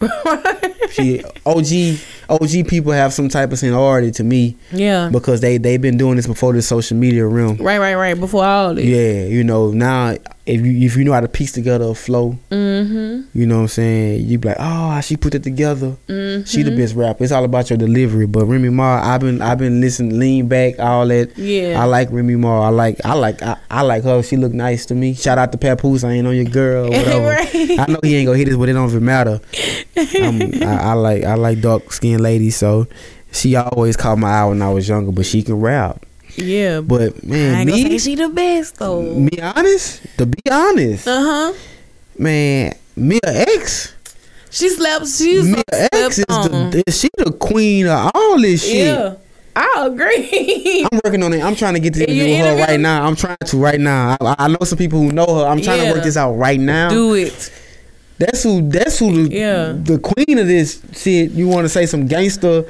[laughs] She OG. OG people have some type of seniority to me yeah. because they they've been doing this before the social media realm. Right, right, right. Before all this. Yeah, you know now if you if you know how to piece together a flow, Mm-hmm. you know what I'm saying. You be like, oh, she put it together. Mm-hmm. She the best rapper. It's all about your delivery. But Remy Ma, I've been I've been listening, lean back, all that. Yeah. I like Remy Ma. I like I like I, I like her. She look nice to me. Shout out to Papoose. I ain't on your girl. [laughs] Whatever. Right. I know he ain't gonna hit this, but it don't even matter. I, I like I like dark skinned ladies. So she always caught my eye when I was younger. But she can rap. Yeah. But man, ain't gonna say me she the best though. Me honest. To be honest, Uh huh. man, Mia X. She slept. She's Mia X is the is she the queen of all this shit. Yeah. I agree. [laughs] I'm working on it. I'm trying to get to interview with her right now. I'm trying to right now. I, I know some people who know her. I'm trying Yeah. to work this out right now. Do it. That's who. That's who. The, Yeah. the queen of this shit. You want to say some gangster?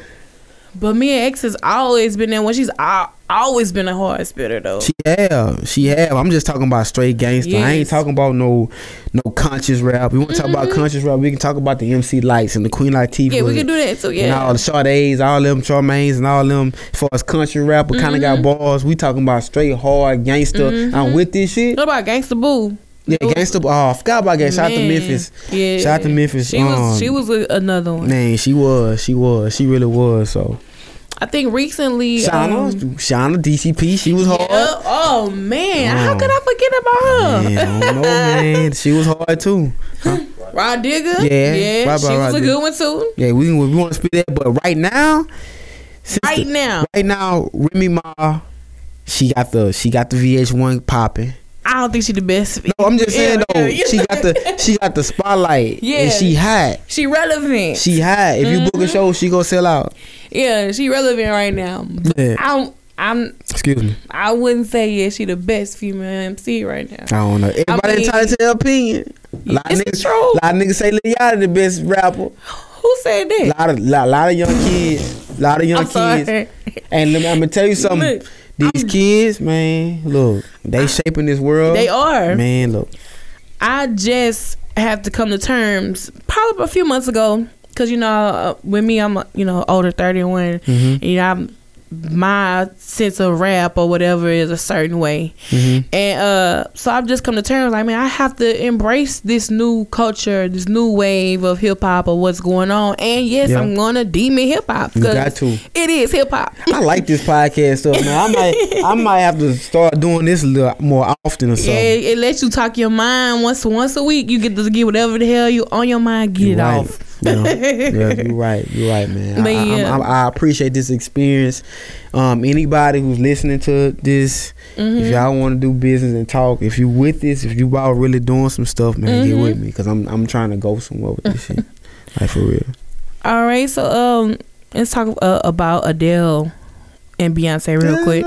But Mia X has always been there when she's al- always been a hard spitter though. She have. She have. I'm just talking about straight gangster. I ain't talking about no no conscious rap. We want to talk about conscious rap. We can talk about the MC Lytes and the Queen Latifah. yeah, we can do that too. And all Yeah. the Sade's, all them Charmaines, and all them. As far as country rap, but kind of Mm-hmm. got bars. We talking about straight hard gangster. I'm with this shit. What about Gangsta Boo? Yeah, gangster. Oh, I forgot about gangster. Shout out to Memphis. Yeah. Shout out to Memphis. She was. Um, She was a, another one. Man, she was. She was. She really was. So, I think recently. Shawnna, um, Shawnna, DCP, she was hard. yeah, oh man, how Oh. could I forget about her? Man, I don't know, man. She was hard too. [laughs] Rah Digga. Yeah, yeah, right she was Rod a good one too. Yeah, we we want to spit that, but right now, right now. Right now, Remy Ma, she got the she got the VH1 popping. I don't think she the best. No, I'm just saying though, she got the [laughs] she got the spotlight. Yeah. And she hot. She relevant. She hot. If you book a Mm-hmm. show, she gonna sell out. yeah, she relevant right now. Yeah. I'm I'm Excuse me. I wouldn't say yeah she the best female MC right now. I don't know. Everybody mean- entitled to their opinion. A lot of It's niggas, true. lot of niggas say Lil Yachty the best rapper. [gasps] Who said that? A lot of lot, lot of young kids, A lot of young I'm sorry. kids. And let me, I'm gonna tell you [laughs] something. Look, These kids, man, look, they shaping this world. They are. Man, look. I just have to come to terms probably a few months ago because you know uh, with me I'm you know older 31 Mhm. and, you know I'm, my sense of rap or whatever is a certain way Mhm. and uh so I've just come to terms like man I have to embrace this new culture this new wave of hip hop or what's going on and yes Yeah. I'm gonna demon hip hop You got to. it is hip hop I like this podcast stuff, man. I might, I [laughs] might have to start doing this a little more often or yeah, something. it, it lets you talk your mind once once a week. You get to get whatever the hell you on your mind, get You it right. off. [laughs] Yeah. yeah, you're right. You're right, man. I, I, yeah. I, I appreciate this experience. Um, anybody who's listening to this, Mm-hmm. if y'all want to do business and talk, if you with this, if you about really doing some stuff, man, get Mm-hmm. with me because I'm I'm trying to go somewhere with this shit. [laughs] Like for real. All right, so um, let's talk uh, about Adele and Beyonce real quick.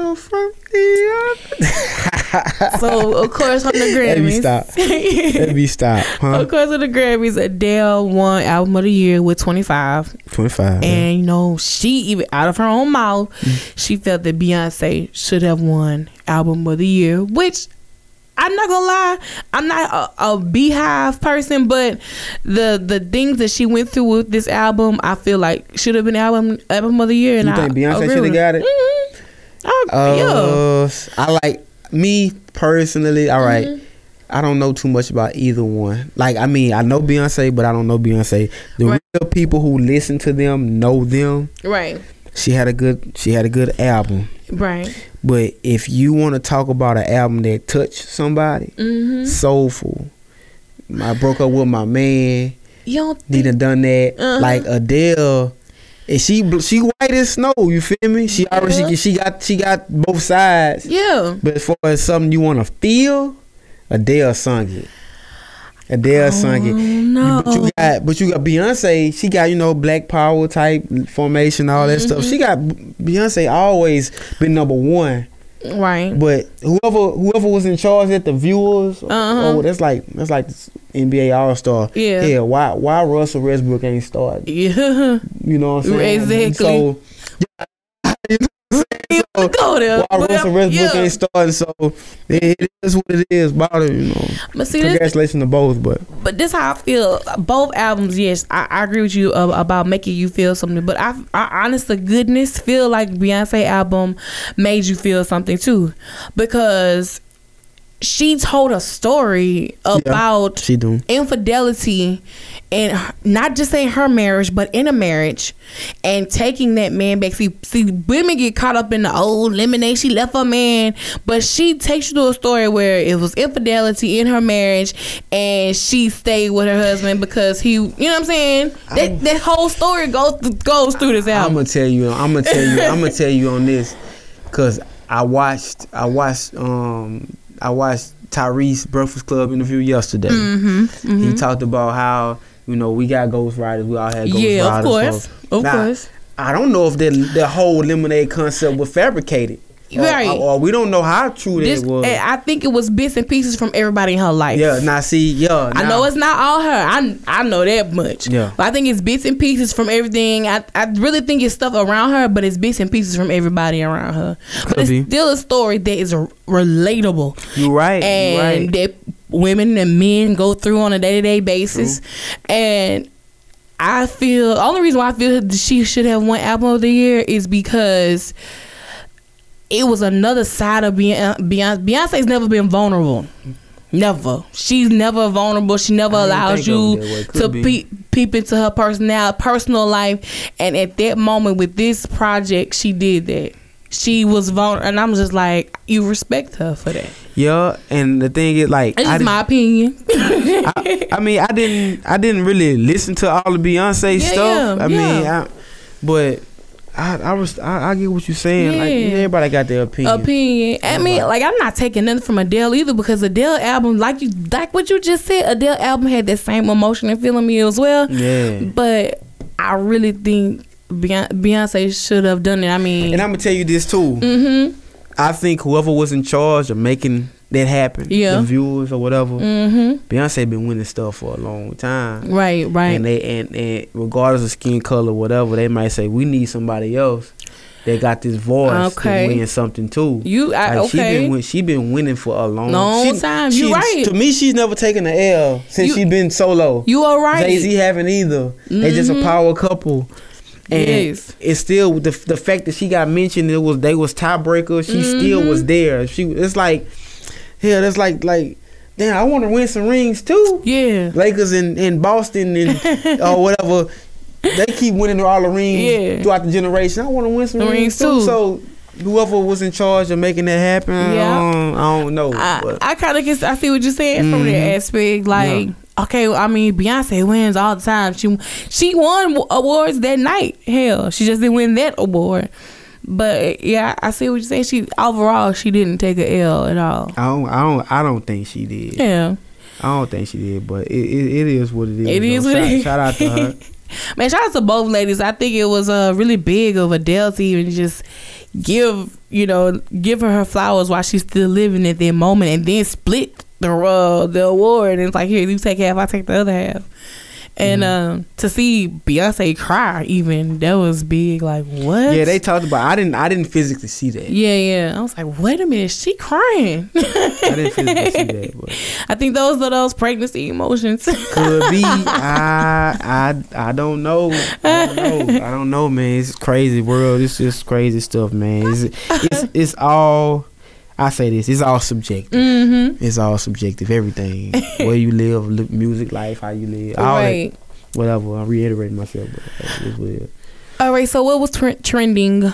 Hello from the So of course on the [laughs] Let me stop. Let me stop. Huh? of course on the Grammys, Adele won Album of the Year with 25, 25. yeah. and you know she even out of her own mouth, Mm. she felt that Beyonce should have won Album of the Year, which. I'm not gonna lie, I'm not a, a Beyhive person, but the the things that she went through with this album, I feel like should have been album album of the year. And You I think Beyonce shoulda got it? I- yeah. Uh, I like me personally. All right, Mm-hmm. I don't know too much about either one. Like, I mean, I know Beyonce, but I don't know Beyonce. The Right. real people who listen to them know them. Right. She had a good. She had a good album. Right. But if you want to talk about an album that touched somebody, Mm-hmm. soulful. I broke up with my man. You don't done done that. Uh-huh. Like Adele, and she she white as snow. You feel me? She already Yeah. she, she got she got both sides. Yeah. But as far as something you want to feel, Adele sung it. Adele oh, sung it. Oh, no. But you got but you got Beyonce. She got you know Black Power type formation, all that stuff. She mm-hmm. got Beyonce always been number one. Right. But whoever whoever was in charge at the viewers, Uh-huh. oh, that's like that's like NBA All Star. Yeah. Yeah. Why why Russell Westbrook ain't start? Yeah. You know what I'm saying? [laughs] Exactly. So. So, Go there. why But, Russell Westbrook yeah. ain't starting? So it, is what it is. About it, you know. But see, this, Congratulations to both, but but this how I feel. Both albums, yes, I, I agree with you uh, about making you feel something. But I, I, honest to goodness, feel like Beyonce album made you feel something too, because she told a story about do. infidelity and not just in her marriage but in a marriage and taking that man back see see women get caught up in the old lemonade she left her man but she takes you to a story where it was infidelity in her marriage and she stayed with her husband because he you know what i'm saying that, that whole story goes goes through this I'm gonna tell you. I'm gonna tell you. I'm gonna [laughs] tell you on this, cause I watched. I watched. Um. I watched Tyrese Breakfast Club interview yesterday. Mm-hmm, He talked about how you know we got Ghost Riders. We all had Ghost yeah of Riders. course so- of Now, course I don't know if that the whole lemonade concept was fabricated. Or- Right. Or, we don't know how true this that was. Eh, i think it was bits and pieces from everybody in her life yeah. Now see. Yeah. I know it's not all her. I I know that much. Yeah. But I think it's bits and pieces from everything. I, I really think it's stuff around her, but it's bits and pieces from everybody around her. But Could it's be. still a story that is r- relatable You're right. and you right. that women and men go through on a day to day basis. And I feel the only reason why I feel that she should have won album of the year is because it was another side of Beyonce. Beyonce. Beyonce's never been vulnerable. Never. She's never vulnerable. She never allows you of it that way. It could to be. peep, peep into her personality, personal life. And at that moment with this project, she did that. She was vulnerable, and I'm just like, you respect her for that. yeah. And the thing is, like, That's I just my opinion. [laughs] I, I mean, I didn't, I didn't really listen to all the Beyonce Yeah, stuff. yeah, I mean. I, but I I, was, I I get what you're saying. Like Yeah. everybody got their opinion. opinion. I mean, like I'm not taking nothing from Adele either because Adele album, like you, like what you just said, Adele album had that same emotion and feeling me as well. Yeah. But I really think Beyonce, Beyonce should have done it. I mean, And I'm gonna tell you this too. mm-hmm, I think whoever was in charge of making that happened. Yeah. the viewers or whatever, mm-hmm, Beyonce been winning stuff for a long time. right, right. And they and, and regardless of skin color, whatever, they might say we need somebody else that got this voice Okay. to win something too. you, I, Like, she been she been winning for a long, Long she- time. You right. To me, she's never taken an L since You- she been solo. you are right. Jay Z haven't either. They just a Mhm. power couple. And Yes. it's still the the fact that she got mentioned. It was they was tiebreaker. She still Mhm. was there. She it's like, yeah, that's like like, damn. I want to win some rings too. Yeah. Lakers in, in Boston and or [laughs] whatever. They keep winning all the rings Yeah. throughout the generation. I want to win some The rings, too. too. So whoever was in charge of making that happen, Yeah. I, don't, I don't know. I, I kind of guess I see what you're saying from that Mhm. aspect. Like, okay, I mean, Beyonce wins all the time. She she won awards that night. Hell, she just didn't win that award. But yeah, I see what you're saying. She overall she didn't take a L at all. I don't, I don't, I don't think she did. Yeah, I don't think she did, but it, it, it is what it is. it is what shout, it is. shout out to her. [laughs] Man, shout out to both ladies. I think it was uh, really big of Adele to even just give you know give her her flowers while she's still living at that moment, and then split the uh, the award. And it's like here, you take half, I take the other half. And Mm-hmm. um, to see Beyonce cry, even that was big. Like what? Yeah, they talked about. I didn't, I didn't physically see that. Yeah, yeah. I was like, wait a minute, she crying. [laughs] I didn't physically see that, but I think those are those pregnancy emotions. could be. [laughs] I, I, I don't know. I don't know. I don't know, man. It's crazy world. It's just crazy stuff, man. It's, it's, it's all. I say this. It's all subjective. mm-hmm. It's all subjective. Everything, [laughs] where you live, music, life, how you live, all Right. that, whatever. I'm reiterating myself, but it's weird. All right. So what was tr- trending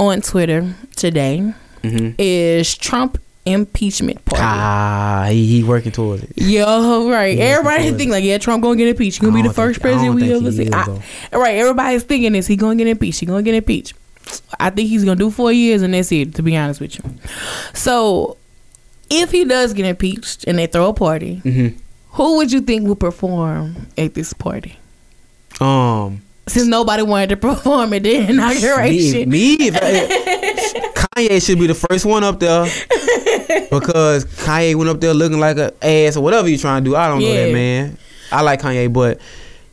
on Twitter today? Mm-hmm. is Trump impeachment party. Ah, he, he working towards it. Yo, right. Yeah, Everybody because- think like, yeah, Trump gonna get impeached. He gonna be the first think- president we ever see. is. Right. Everybody's thinking this. He gonna get impeached. He gonna get impeached. I think he's gonna do four years and that's it. To be honest with you. So, if he does get impeached and they throw a party, Mm-hmm. who would you think would perform at this party? Um, Since nobody wanted to [laughs] perform at the me, inauguration. me if I- Kanye should be the first one up there because Kanye went up there looking like an ass or whatever he's trying to do. I don't know that man. I like Kanye, but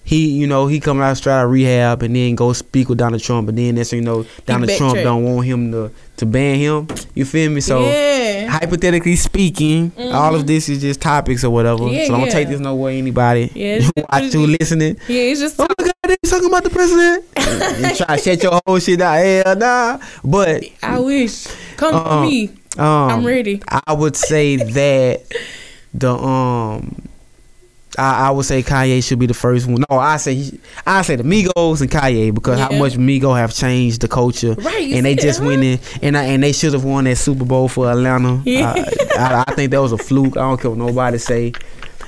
he, you know, he coming out straight out of rehab and then go speak with Donald Trump, but then that's you know Donald Trump backtracked. don't want him to to ban him. You feel me? So. yeah. Hypothetically speaking, all of this is just topics or whatever. Yeah, so don't yeah. take this no way, anybody. Yeah, [laughs] you watch who listening. Yeah, it's just Oh my God, they talking about the president. and try to shut your whole shit out. Hell nah. But I wish. Come Uh-uh. to me. um, I'm ready. I would say that the um. I, I would say Kanye should be the first one. No, I say he, I say the Migos and Kanye because how much Migos have changed the culture, Right, and they just that, huh? winning, and I, and they should have won that Super Bowl for Atlanta. Yeah. I, I, I think that was a fluke. I don't care what nobody say.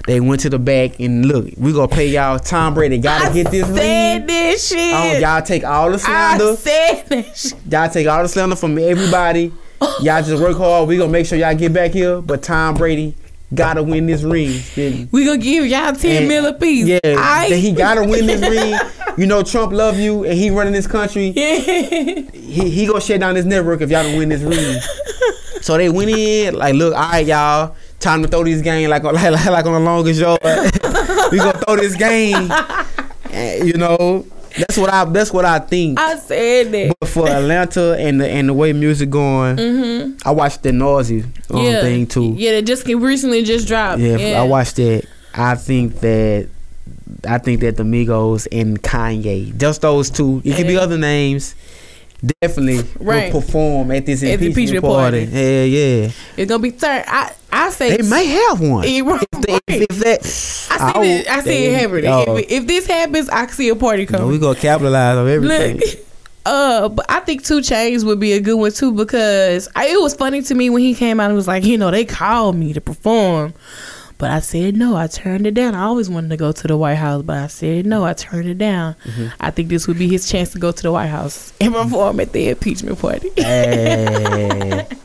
They went to the back and look, we gonna pay y'all. Tom Brady gotta get this said ring. this shit. Oh, y'all take all the slander. I said shit. Y'all take all the slander from everybody. Y'all just work hard. We gonna make sure y'all get back here. But Tom Brady gotta win this ring. Then- We gonna give y'all ten and- mil a piece. Yeah, I, he gotta win this [laughs] ring. You know Trump love you, and he running this country. Yeah. He he gonna shut down this network if y'all don't win this ring. so they went in like, look, all right, y'all. Time to throw this game like [laughs] like, like, like on the longest yard. [laughs] we gonna throw this game. And, you know, that's what I that's what I think. I said that. But for Atlanta and the and the way music going, I watched the Nausea um, Mm-hmm. yeah. thing too. Yeah, that just recently just dropped. Yeah, Yeah, I watched that. I think that I think that the Migos and Kanye, just those two. It could be other names. Definitely Right. will perform at this At impeachment, impeachment party. party. Yeah, yeah. It's gonna be third. I I say They may have one. [laughs] Right, If, they, right. if, that, I see would- it. I see it happening. oh, If, if this happens, I see a party coming. we gonna capitalize on everything. Look, [laughs] uh, but I think Two Chainz would be a good one too because I, it was funny to me when he came out and was like, you know, they called me to perform, But I said no. I turned it down. I always wanted to go to the White House, but I said no. I turned it down. Mm-hmm. I think this would be his chance to go to the White House and perform at the impeachment party. Hey. [laughs]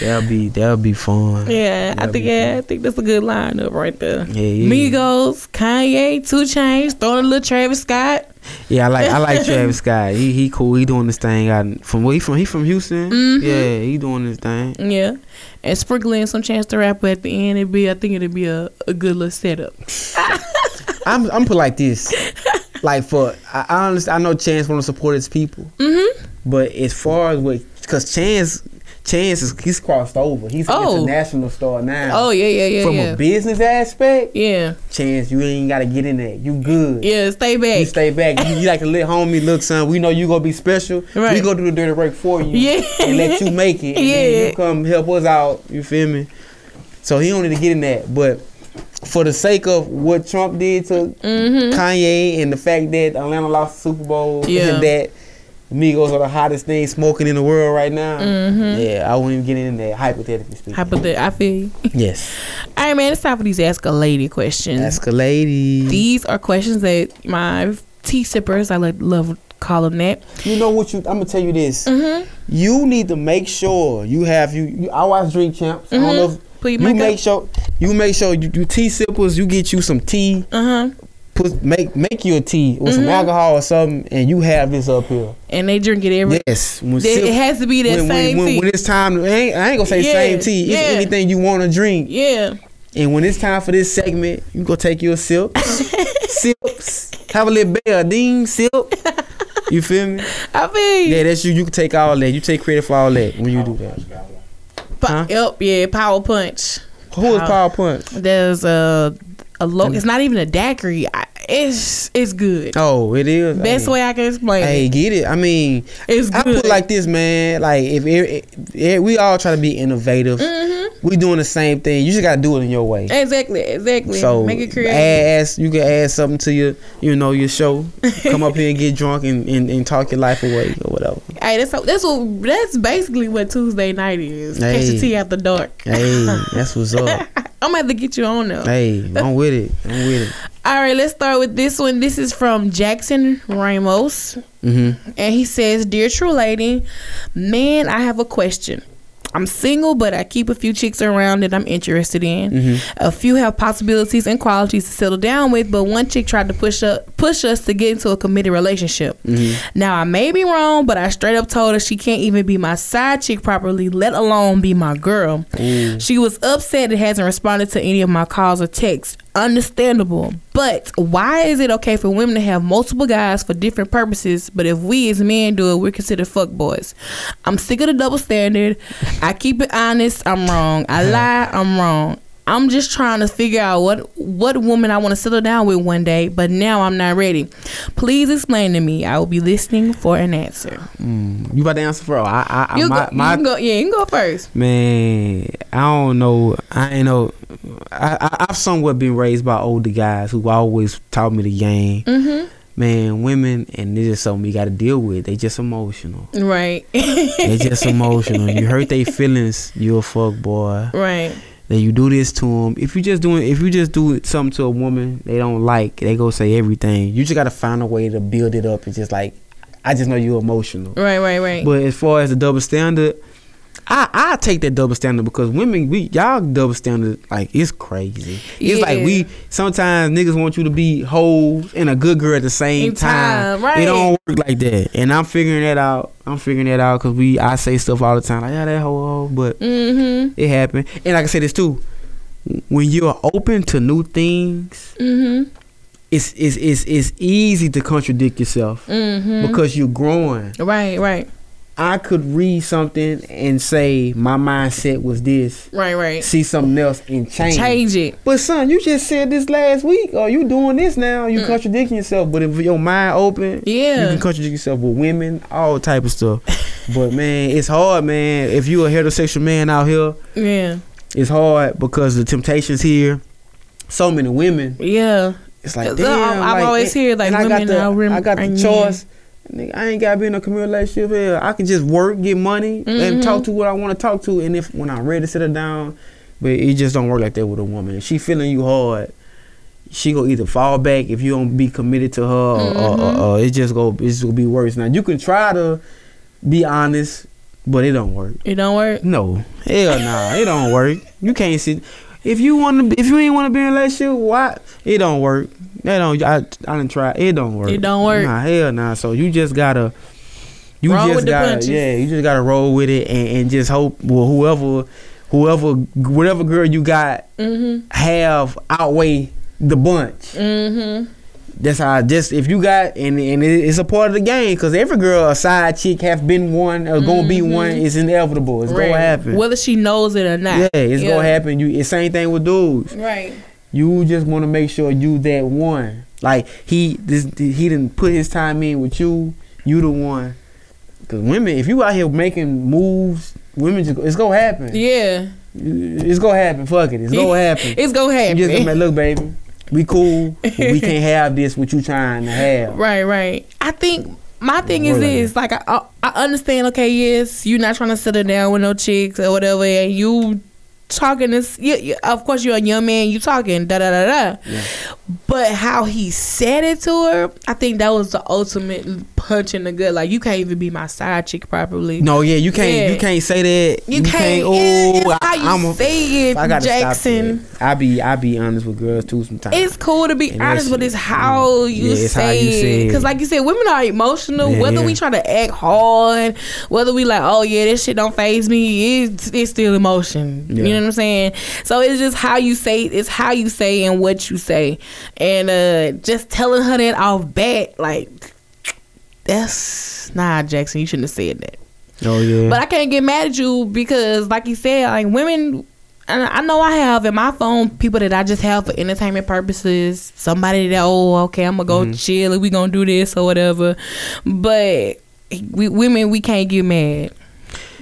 that'll be that'll be fun. Yeah, I That'd think yeah, I think that's a good lineup right there. Yeah, yeah. Migos, Kanye, Two Chainz, throwing a little Travis Scott. Yeah, I like I like [laughs] Travis Scott. He he cool. He doing this thing out from where he from? He from Houston. Mhm. Yeah, he doing this thing. Yeah, and sprinkling some Chance the Rapper at the end. It'd be, I think it'd be a, a good little setup. [laughs] I'm I'm put like this. Like for I I understand, I know Chance want to support his people, Mm-hmm. but as far as what, because Chance Chance is he's crossed over. He's an Oh. international star now. Oh yeah, yeah, yeah, from yeah. a business aspect, yeah, Chance you ain't gotta get in there. You good. yeah. Stay You back. stay back. You, you like to let homie look, son. We know you gonna be special. Right. We gonna do the dirty work for you. Yeah. And let you make it. And [laughs] Yeah. Then you come help us out. You feel me? So he don't need to get in that. But for the sake of what Trump did to Mm-hmm. Kanye and the fact that Atlanta lost the Super Bowl Yeah. and that Migos are the hottest thing smoking in the world right now. Mhm. Yeah, I wouldn't even get in there, hypothetically speaking. Hypothet- I feel you. [laughs] yes. All right, man. It's time for these ask a lady questions. Ask a lady. These are questions that my tea sippers, I like love call them that. You know what you I'm gonna tell you this. Mm-hmm. You need to make sure you have you, you I watch Drink Champs. I don't know if your you make sure you make sure you, you tea sippers, you get you some tea, Uh huh. Put make make you a tea with some Mhm. alcohol or something, and you have this up here. And they drink it every. Yes, when It, has to be that when, same when, when, tea. when it's time, to, I ain't, I ain't gonna say Yeah, same tea. It's yeah. anything you want to drink, yeah. and when it's time for this segment, you go take your sip, [laughs] sips, have a little bell, ding, sip. You feel me? [laughs] I feel. Yeah, that's you. You can take all that. You take credit for all that when you do that. Pa- Huh? Yep. Yeah. Power punch. Who is Power- Power Punch? There's a a low. It's not even a daiquiri. I, it's it's good. Oh, it is. Best Hey. way I can explain it. Hey, it. get it. I mean, It's I good. put like this, man. Like if it, it- we all try to be innovative, Mhm. we doing the same thing. You just gotta do it in your way. Exactly. Exactly. So Make it creative. add, add- you can add something to your, you know, your show. [laughs] Come up here and get drunk and, and, and talk your life away or whatever. Hey, that's that's what that's basically what Tuesday night is. Catch Hey. the tea after dark. Hey, that's what's up. [laughs] I'm gonna have to get you on though. Hey, I'm with it. I'm with it. All right, let's start with this one. This is from Jackson Ramos, hmm and he says, "Dear True Lady, man, I have a question. I'm single, but I keep a few chicks around that I'm interested in. Mhm. A few have possibilities and qualities to settle down with, but one chick tried to push up, push us to get into a committed relationship. Mhm. Now I may be wrong, but I straight up told her she can't even be my side chick properly, let alone be my girl. Ooh. She was upset and hasn't responded to any of my calls or texts. Understandable. But why is it okay for women to have multiple guys for different purposes, but if we as men do it, we're considered fuck boys? I'm sick of the double standard. I keep it honest, I'm wrong. I lie, I'm wrong. I'm just trying to figure out what what woman I want to settle down with one day, but now I'm not ready. Please explain to me. I will be listening for an answer. Mm. You about to answer for? I, I, I You, my, go, my you can go. Yeah, you can go first. Man, I don't know. I ain't know. I, I I've somewhat been raised by older guys who always taught me the game. Mm-hmm. Man, women, and this is something we got to deal with. They just emotional. Right. They just [laughs] emotional. You hurt their feelings, you a fuck boy. right. Then you do this to them. If you just doing, if you just do something to a woman they don't like, they go say everything. You just gotta find a way to build it up. It's just like, I just know you're emotional. Right. Right. Right. But as far as the double standard, I I take that double standard because women we y'all double standard like it's crazy. It's like we sometimes niggas want you to be hoes and a good girl at the same time. time, right. It don't work like that. And I'm figuring that out. I'm figuring that out because we I say stuff all the time like yeah that hoe, hoe but Mm-hmm. it happened. And like I said this too, when you're open to new things, Mm-hmm. it's it's it's, it's easy to contradict yourself Mm-hmm. because you're growing. right. Right. I could read something and say my mindset was this, Right. Right. see something else and change. Change it. But son, you just said this last week, or you doing this now? You contradicting yourself. But if your mind open, yeah, you Mm. Can contradict yourself with women, all type of stuff. [laughs] but man, it's hard, man. If you a heterosexual man out here, Yeah. it's hard because the temptations here. So many women. Yeah. It's like damn. I'm like, always heard, like, and I got women the, I got the choice. Nigga, I ain't gotta be in a committed relationship here. I can just work, get money, and Mhm. talk to what I want to talk to. And if when I'm ready to settle down, But it just don't work like that with a woman. If she feeling you hard, she gonna either fall back if you don't be committed to her, or, or, Mm-hmm. or, or it just go it's gonna be worse. Now you can try to be honest, but it don't work. It don't work. No, hell nah, it don't work. You can't sit. If you want to, if you ain't want to be in a relationship, why? It don't work. That don't. I I didn't try. It don't work. It don't work. Nah, hell nah. So you just gotta. You Roll just gotta. Yeah, you just gotta roll with it and, and just hope. Well, whoever, whoever, whatever girl you got Mm-hmm. have outweigh the bunch. Mm-hmm. That's how. I just if you got and and it's a part of the game because every girl a side chick have been one or gonna be mm-hmm. one. It's inevitable. It's gonna happen. Whether she knows it or not. Yeah, it's gonna happen. You it's same thing with dudes. Right. You just want to make sure you that one. Like he this he didn't put his time in with you. You the one. Cause women, if you out here making moves, women just it's gonna happen. Yeah. It's gonna happen. Fuck it. It's gonna happen. It's gonna You happen. just gonna be look, baby, we cool. but we can't [laughs] have this. What you trying to have? Right, right. I think my thing is Roll this: like, I, I I understand. Okay, yes, you're not trying to settle down with no chicks or whatever, and you talking this. You, you, of course, you're a young man. You talking da da da da. But how he said it to her, I think that was the ultimate punch in the gut. Like, you can't even be my side chick properly. No, yeah, you can't. Yeah. You can't say that. You, can't. Oh, how you I'm a, say it, I gotta Jackson. stop that. I be I be honest with girls too sometimes. It's cool to be And honest, but it's how mm. you Yeah, say how you it. Because, like you said, women are emotional. Yeah, whether yeah. we try to act hard, whether we like, oh yeah, this shit don't phase me, it's, it's still emotion. Yeah. You know what I'm saying? So it's just how you say. It's how you say and what you say, and uh just telling her that off bat, like that's nah, Jackson. You shouldn't have said that. oh yeah. But I can't get mad at you because, like you said, like women. And I know I have in my phone people that I just have for entertainment purposes. Somebody that oh okay I'm gonna go Mm-hmm. chill and we gonna do this or whatever. But we women we can't get mad.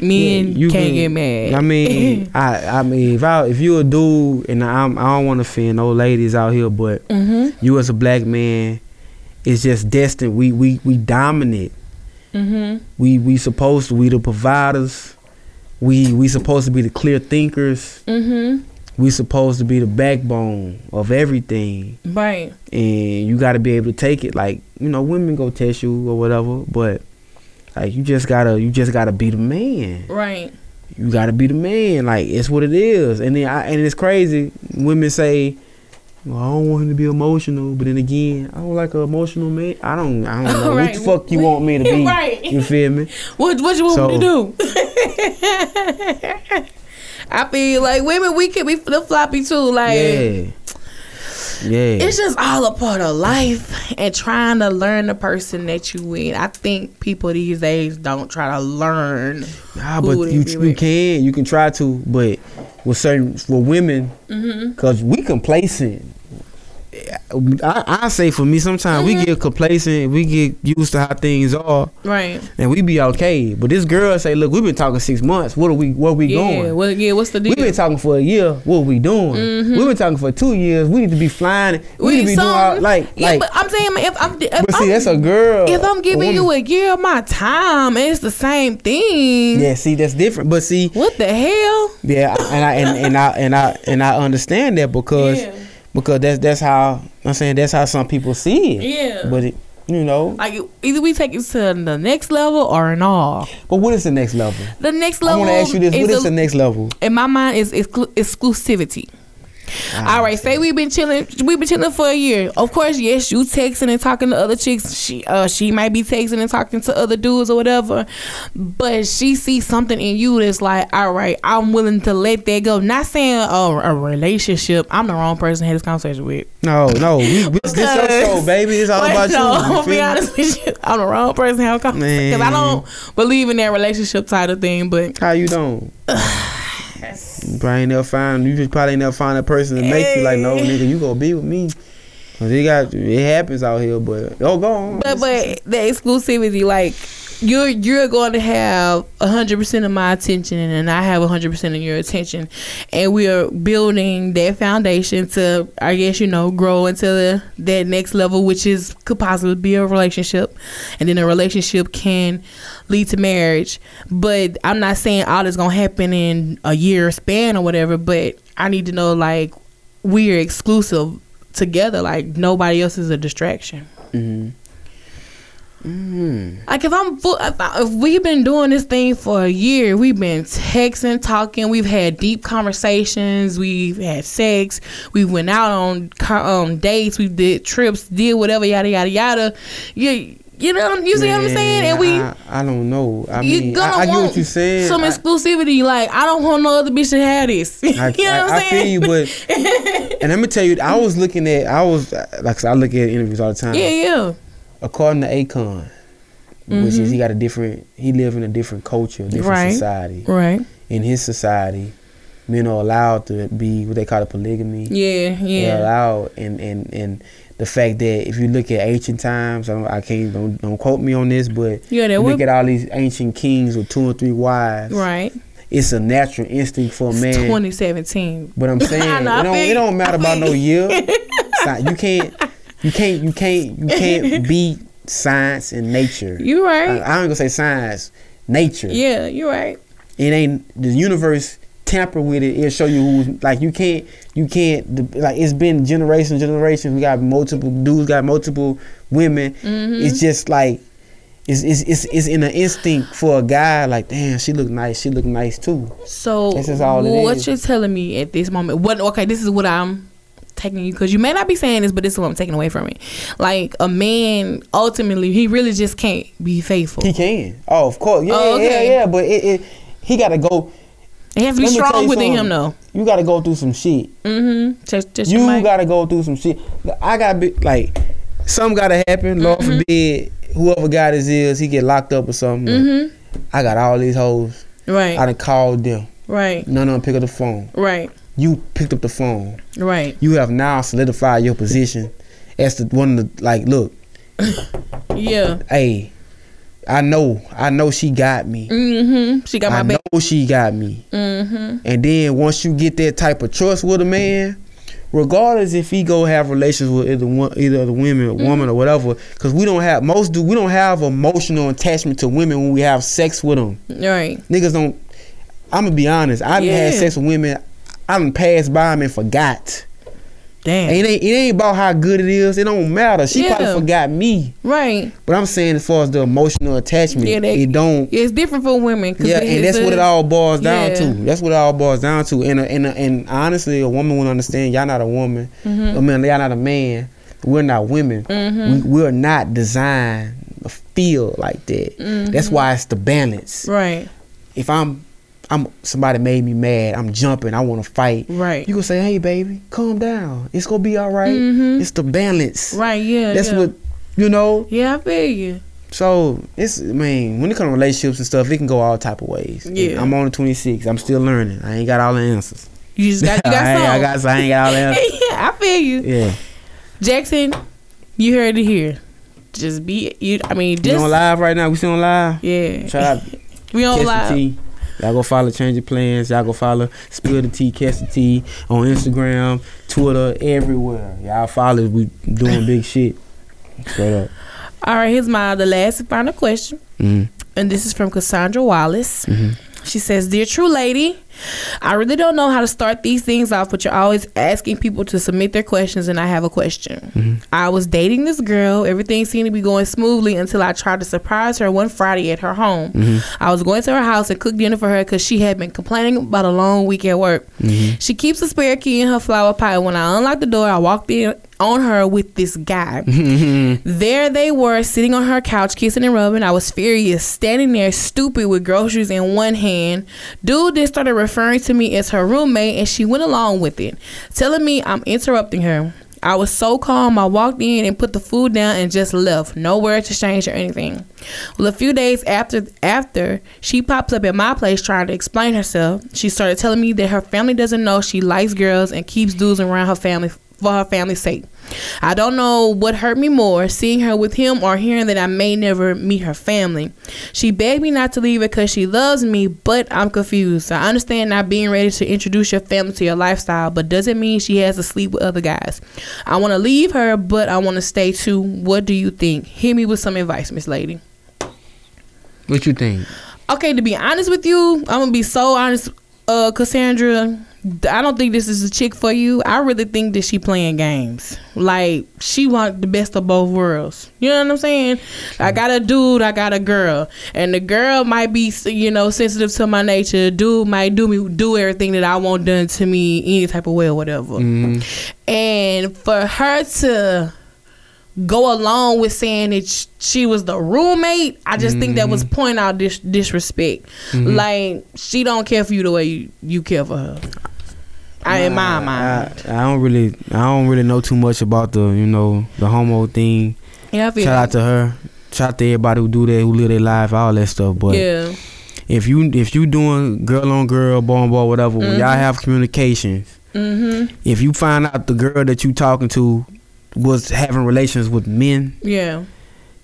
Men Yeah, you can't can- get mad. I mean, [laughs] I I mean, if I if you a dude and I'm, I don't want to offend no ladies out here, but mhm you as a black man, it's just destined. We we we dominate. mhm We we supposed to we the providers. We we supposed to be the clear thinkers. mhm We supposed to be the backbone of everything. right and you got to be able to take it. Like you know, women go test you or whatever, but like you just gotta you just gotta be the man. right You gotta be the man. Like it's what it is. And then I, and it's crazy. Women say, "Well, I don't want him to be emotional," but then again, I don't like an emotional man. I don't. I don't know Right. [laughs] what the fuck you want me to be. [laughs] Right. You feel me? what what you want me to do? [laughs] I feel like women we can be flip floppy too. Like Yeah. Yeah. it's just all a part of life and trying to learn the person that you with. I think people these days don't try to learn. Nah, but you you can you can try to, but with certain for women, Mm-hmm. cause we complacent. I, I say for me, sometimes we Mm-hmm. get complacent. We get used to how things are, Right. and we be okay. But this girl say, "Look, we've been talking six months. What are we? Where we Yeah. going? Well, yeah. What's the deal? We've been talking for a year. What are we doing? We've been talking for two years. We need to be flying. We, need to be doing some- like yeah, like. but I'm saying if I'm if But see, I'm, that's a girl. if I'm giving a you a year of my time, it's the same thing. yeah, see, that's different. But see, What the hell? Yeah, and I and, and I and I and I understand that because Yeah. Because that's that's how I'm saying that's how some people see it. Yeah. But it, you know, Like either we take it to the next level or an all. but what is the next level? The next level. I want to ask you this: What is a- the next level? in my mind is exclu- exclusivity. All right, say we've been chilling. We've been chilling for a year. Of course, yes, you texting and talking to other chicks. She, uh, she might be texting and talking to other dudes or whatever. But she sees something in you that's like, all right, I'm willing to let that go. Not saying oh, a relationship. I'm the wrong person to have this conversation with. No, no, we, we, this your show, baby. It's all about no, you. I'll be honest with you. [laughs] I'm the wrong person to have a conversation because I don't believe in that relationship side of thing. But How you don't? [sighs] [sighs] You probably ain't never find. You just probably ain't never find a person to make you like, no, nigga, you gonna be with me. Cause it got it happens out here, but oh, go on. But but the exclusivity, like you're you're going to have hundred percent of my attention, and I have hundred percent of your attention, and we are building that foundation to, I guess you know, grow into the, that next level, which is could possibly be a relationship, and then a relationship can lead to marriage. But I'm not saying all this gonna happen in a year span or whatever, but I need to know like we're exclusive together. Like nobody else is a distraction. Mm-hmm. Mm. Like if I'm full, if, I, if we've been doing this thing for a year, we've been texting, talking, we've had deep conversations, we've had sex, we went out on um, dates, we did trips, did whatever, yada yada yada. You you know you see what I'm saying? And we I, I don't know. I you mean, gonna I, I get want what you're saying. some I- exclusivity. Like I don't want no other bitch to have this. [laughs] you know I, what I'm I, I feel you, but and let me tell you, I was looking at, I was like, I look at interviews all the time. yeah, yeah, According to Akon, which is he got a different, he live in a different culture, a different Mm-hmm. Right. society. right. In his society, men are allowed to be what they call a polygamy. Yeah, They're yeah. allowed, and and and the fact that if you look at ancient times, I, don't, I can't don't, don't quote me on this, but Yeah, you look would at all these ancient kings with two or three wives. right. It's a natural instinct for a It's man. 2017. But I'm [laughs] saying I it don't it don't matter I about no year. Sci- you can't you can't you can't you can't [laughs] beat science and nature. You I, right. I ain't gonna say science, nature. yeah, you right. It ain't the universe tamper with it. It'll show you who's like you can't you can't like it's been generations generations. We got multiple dudes, got multiple women. Mm-hmm. It's just like. It's, it's, it's, it's in an instinct for a guy like damn she look nice she look nice too So This is all it what is. you're telling me at this moment? What? Okay, this is what I'm taking you because you may not be saying this, but this is what I'm taking away from it. Like a man, ultimately, he really just can't be faithful. He can. Oh, of course. Yeah, Oh, okay. yeah, yeah. But it, it he got to go. He has to be strong within him, though. You got to go through some shit. Mm-hmm. Just, just You got to go through some shit. I got to be like, something got to happen. Lord Mm-hmm. forbid, whoever guy this is, he get locked up or something. Mm-hmm. I got all these hoes. Right. I done called them. Right. None of them pick up the phone. Right. You picked up the phone. Right. You have now solidified your position as the one of the like. Look, [laughs] Yeah. hey, I know, I know she got me. Mm-hmm. She got my I back. know she got me. Mm-hmm. And then once you get that type of trust with a man, regardless if he go have relations with either one, either the women, Mm-hmm. woman or whatever, because we don't have most do we don't have emotional attachment to women when we have sex with them. Right. Niggas don't. I'm gonna be honest. I done had Yeah. sex with women. I done passed by them and forgot. Damn. And it ain't, it ain't about how good it is. It don't matter. She Yeah. probably forgot me. right. But I'm saying as far as the emotional attachment, Yeah, it don't. It's different for women. Yeah, and that's it's what it all boils down Yeah. to. That's what it all boils down to. And and and honestly, a woman would understand. Y'all not a woman. Mm-hmm. I mean, y'all not a man. We're not women. We, we're not designed to feel like that. Mm-hmm. That's why it's the balance. Right. If I'm, I'm somebody made me mad. I'm jumping. I want to fight. Right. You gonna say, "Hey, baby, calm down. It's gonna be all right." Mhm. It's the balance. Right. Yeah. That's yeah. what you know. Yeah, I feel you. So it's I mean, when it comes to relationships and stuff, it can go all type of ways. And Yeah. I'm only 26. I'm still learning. I ain't got all the answers. You just got you [laughs] got I, ain't, I got I ain't got all the [laughs] answers. yeah, I feel you. Yeah. Jackson, you heard it here. Just be you. I mean, We just on live right now. We still on live. yeah. Out [laughs] We on live. Y'all go follow Change Your Plans. Y'all go follow Spill the Tea, Catch the Tea on Instagram, Twitter, everywhere. Y'all follow. We doing big shit. Straight up. All right, here's my the last and final question, Mm. and this is from Cassandra Wallace. Mhm. She says, "Dear True Lady, I really don't know how to start these things off, but you're always asking people to submit their questions, and I have a question. Mm-hmm. I was dating this girl. Everything seemed to be going smoothly until I tried to surprise her one Friday at her home. Mm-hmm. I was going to her house and cook dinner for her because she had been complaining about a long week at work. Mm-hmm. She keeps a spare key in her flower pot. When I unlocked the door, I walked in on her with this guy. There they were, sitting on her couch, kissing and rubbing. I was furious, standing there, stupid, with groceries in one hand. Dude then started referring to me as her roommate, and she went along with it, telling me I'm interrupting her. I was so calm. I walked in and put the food down and just left. No words exchanged or anything. Well, a few days after after she pops up at my place trying to explain herself, she started telling me that her family doesn't know she likes girls and keeps dudes around her family for her family's sake. I don't know what hurt me more, seeing her with him or hearing that I may never meet her family. She begged me not to leave because she loves me, but I'm confused. I understand not being ready to introduce your family to your lifestyle, but doesn't mean she has to sleep with other guys. I want to leave her, but I want to stay too. What do you think? Hit me with some advice, Miss Lady. What you think? Okay, to be honest with you, I'm gonna be so honest, uh, Cassandra. I don't think this is a chick for you. I really think that she playing games. Like she want the best of both worlds. You know what I'm saying? I got a dude, I got a girl, and the girl might be, you know, sensitive to my nature. Dude might do me do everything that I want done to me any type of way or whatever. Mhm. And for her to go along with saying that she was the roommate, I just think that was Mm-hmm. point out dis- disrespect. Like she don't care for you the way you, you care for her. I in my mind. I, I don't really, I don't really know too much about the, you know, the homo thing. yeah, Shout like- out to her. Shout out to everybody who do that, who live their life, all that stuff. But yeah, if you if you doing girl on girl, boy on boy, whatever, when y'all have communications, mm-hmm, if you find out the girl that you talking to was having relations with men, yeah,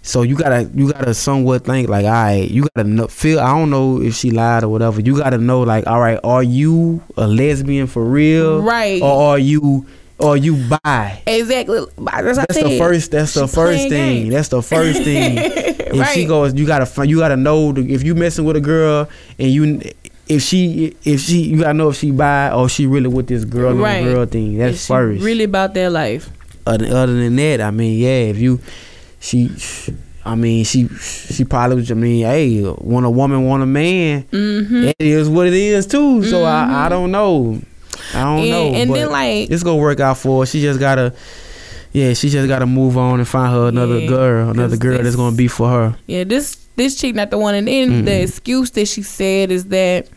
so you gotta you gotta somewhat think like, all right, you gotta know, feel. I don't know if she lied or whatever. You gotta know like, all right, are you a lesbian for real, Right. Or are you or you bi? exactly. That's, That's the first. That's the first thing. games. That's the first thing. [laughs] if right. she goes, you gotta find. You gotta know the, if you messing with a girl and you. If she, if she, you gotta know if she bi or she really with this girl Right. girl thing. That's first. Really about their life. other, other than that, I mean, yeah, if you, she, I mean, she, she probably, was- I mean, hey, when a woman want a man, Mm-hmm. it is what it is too. So I, I don't know, I don't And, know, and but then like it's gonna work out for her. She just gotta, yeah, she just gotta move on and find her another Yeah, girl, another girl that's gonna be for her. Yeah, this this chick not the one. And then the Mm-mm. excuse that she said is that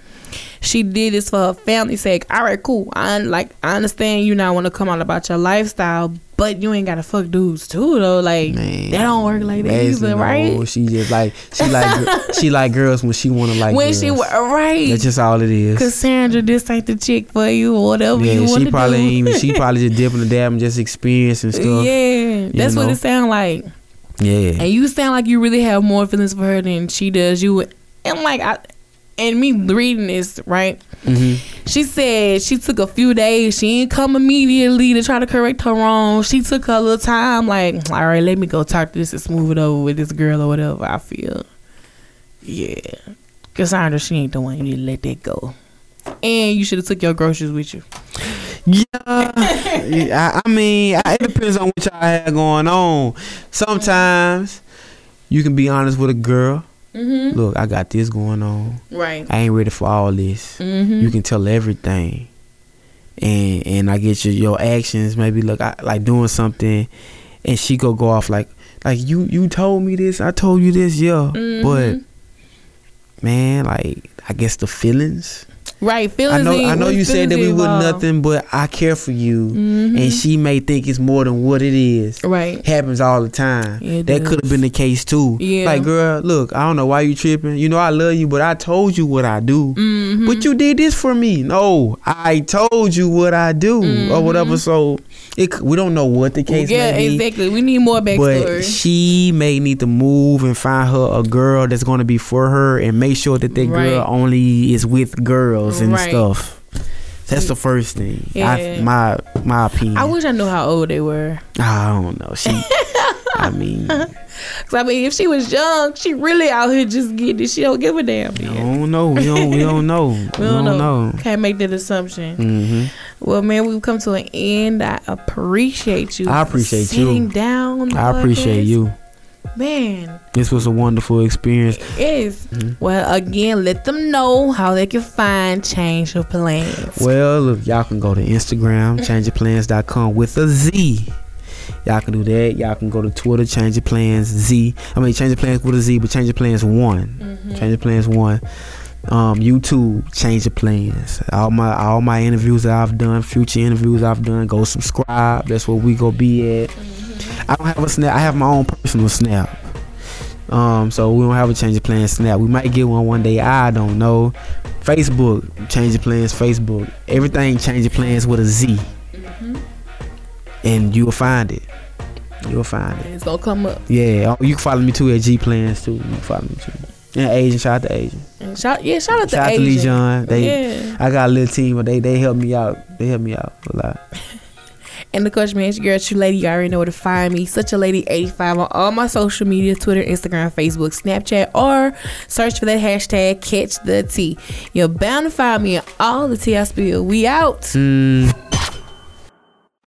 she did this for her family's sake. All right, cool. I like I understand you not want to come out about your lifestyle, but you ain't gotta fuck dudes too though. Like Man, that don't work like that either, no, right? She just like she like [laughs] she like girls when she wanna like when girls. she right, That's just all it is. Cassandra, this ain't the chick for you or whatever Yeah, you want she to probably do. ain't even. She [laughs] probably just dipping the dab and just experiencing stuff. yeah, that's what it sound like. Yeah. and you sound like you really have more feelings for her than she does. You and like I and me reading this right. hmm She said she took a few days. She didn't come immediately to try to correct her wrong. She took her little time. Like, all right, let me go talk to this and smooth it over with this girl or whatever. I feel. Yeah, Cassandra, she ain't the one. You need to let that go. And you should have took your groceries with you. Yeah, I, I mean, I, it depends on what y'all have going on. Sometimes you can be honest with a girl. Mm-hmm. Look, I got this going on. Right. I ain't ready for all this. Mm-hmm. You can tell everything, and and I get your your actions. Maybe look, I, like doing something, and she go go off like like you you told me this. I told you this. Yeah, Mhm. but man, like I guess the feelings. Right. Feelings. I know I know you said that we were nothing, but I care for you, Mhm. and she may think it's more than what it is. Right. Happens all the time. It that could have been the case too. Yeah. Like, girl, look, I don't know why you tripping. You know I love you, but I told you what I do. Mm-hmm. But you did this for me. No, I told you what I do or whatever. So it we don't know what the case Mm-hmm. yeah, may be. exactly. We need more backstory. But she may need to move and find her a girl that's going to be for her and make sure that that girl only is with girls and Right. stuff. That's the first thing. I, Yeah. my my opinion. I wish I knew how old they were. I don't know. She. [laughs] I mean, Cause I mean, if she was young, she really out here just getting it. She don't give a damn. Yeah. don't know. We don't. We don't know. [laughs] We don't know. Can't make that assumption. hmm Well, man, we've come to an end. I appreciate you. I appreciate you. sitting down. I appreciate podcast. you. Man. This was a wonderful experience. It is. Mm-hmm. Well, again, let them know how they can find change of plans. Well, look, y'all can go to Instagram, changeyourplans.com with a Z. Y'all can do that. Y'all can go to Twitter, change your plans Z. I mean, change your plans with a Z, but change your plans one. Change your plans one. Um, YouTube, change your plans. All my all my interviews that I've done, future interviews I've done, go subscribe. That's where we go be at. I don't have a snap. I have my own personal snap. Um, so we don't have a change of plans snap. We might get one one day. I don't know. Facebook, change of plans. Facebook, everything change of plans with a Z, Mhm. and you will find it. You'll find it. It's gonna come up. Yeah, oh, you can follow me too at G Plans too. You can follow me too. And Asian, shout out to Asian. And shout, yeah, shout out to Asian. Shout out to Lee. John. They, yeah. I got a little team, but they they help me out. They help me out a lot. [laughs] And of course, man, it's girl, True Lady. You already know where to find me. Such a Lady 85 on all my social media Twitter, Instagram, Facebook, Snapchat, or search for that hashtag catch the tea. You're bound to find me in all the tea I spill. We out. Mm.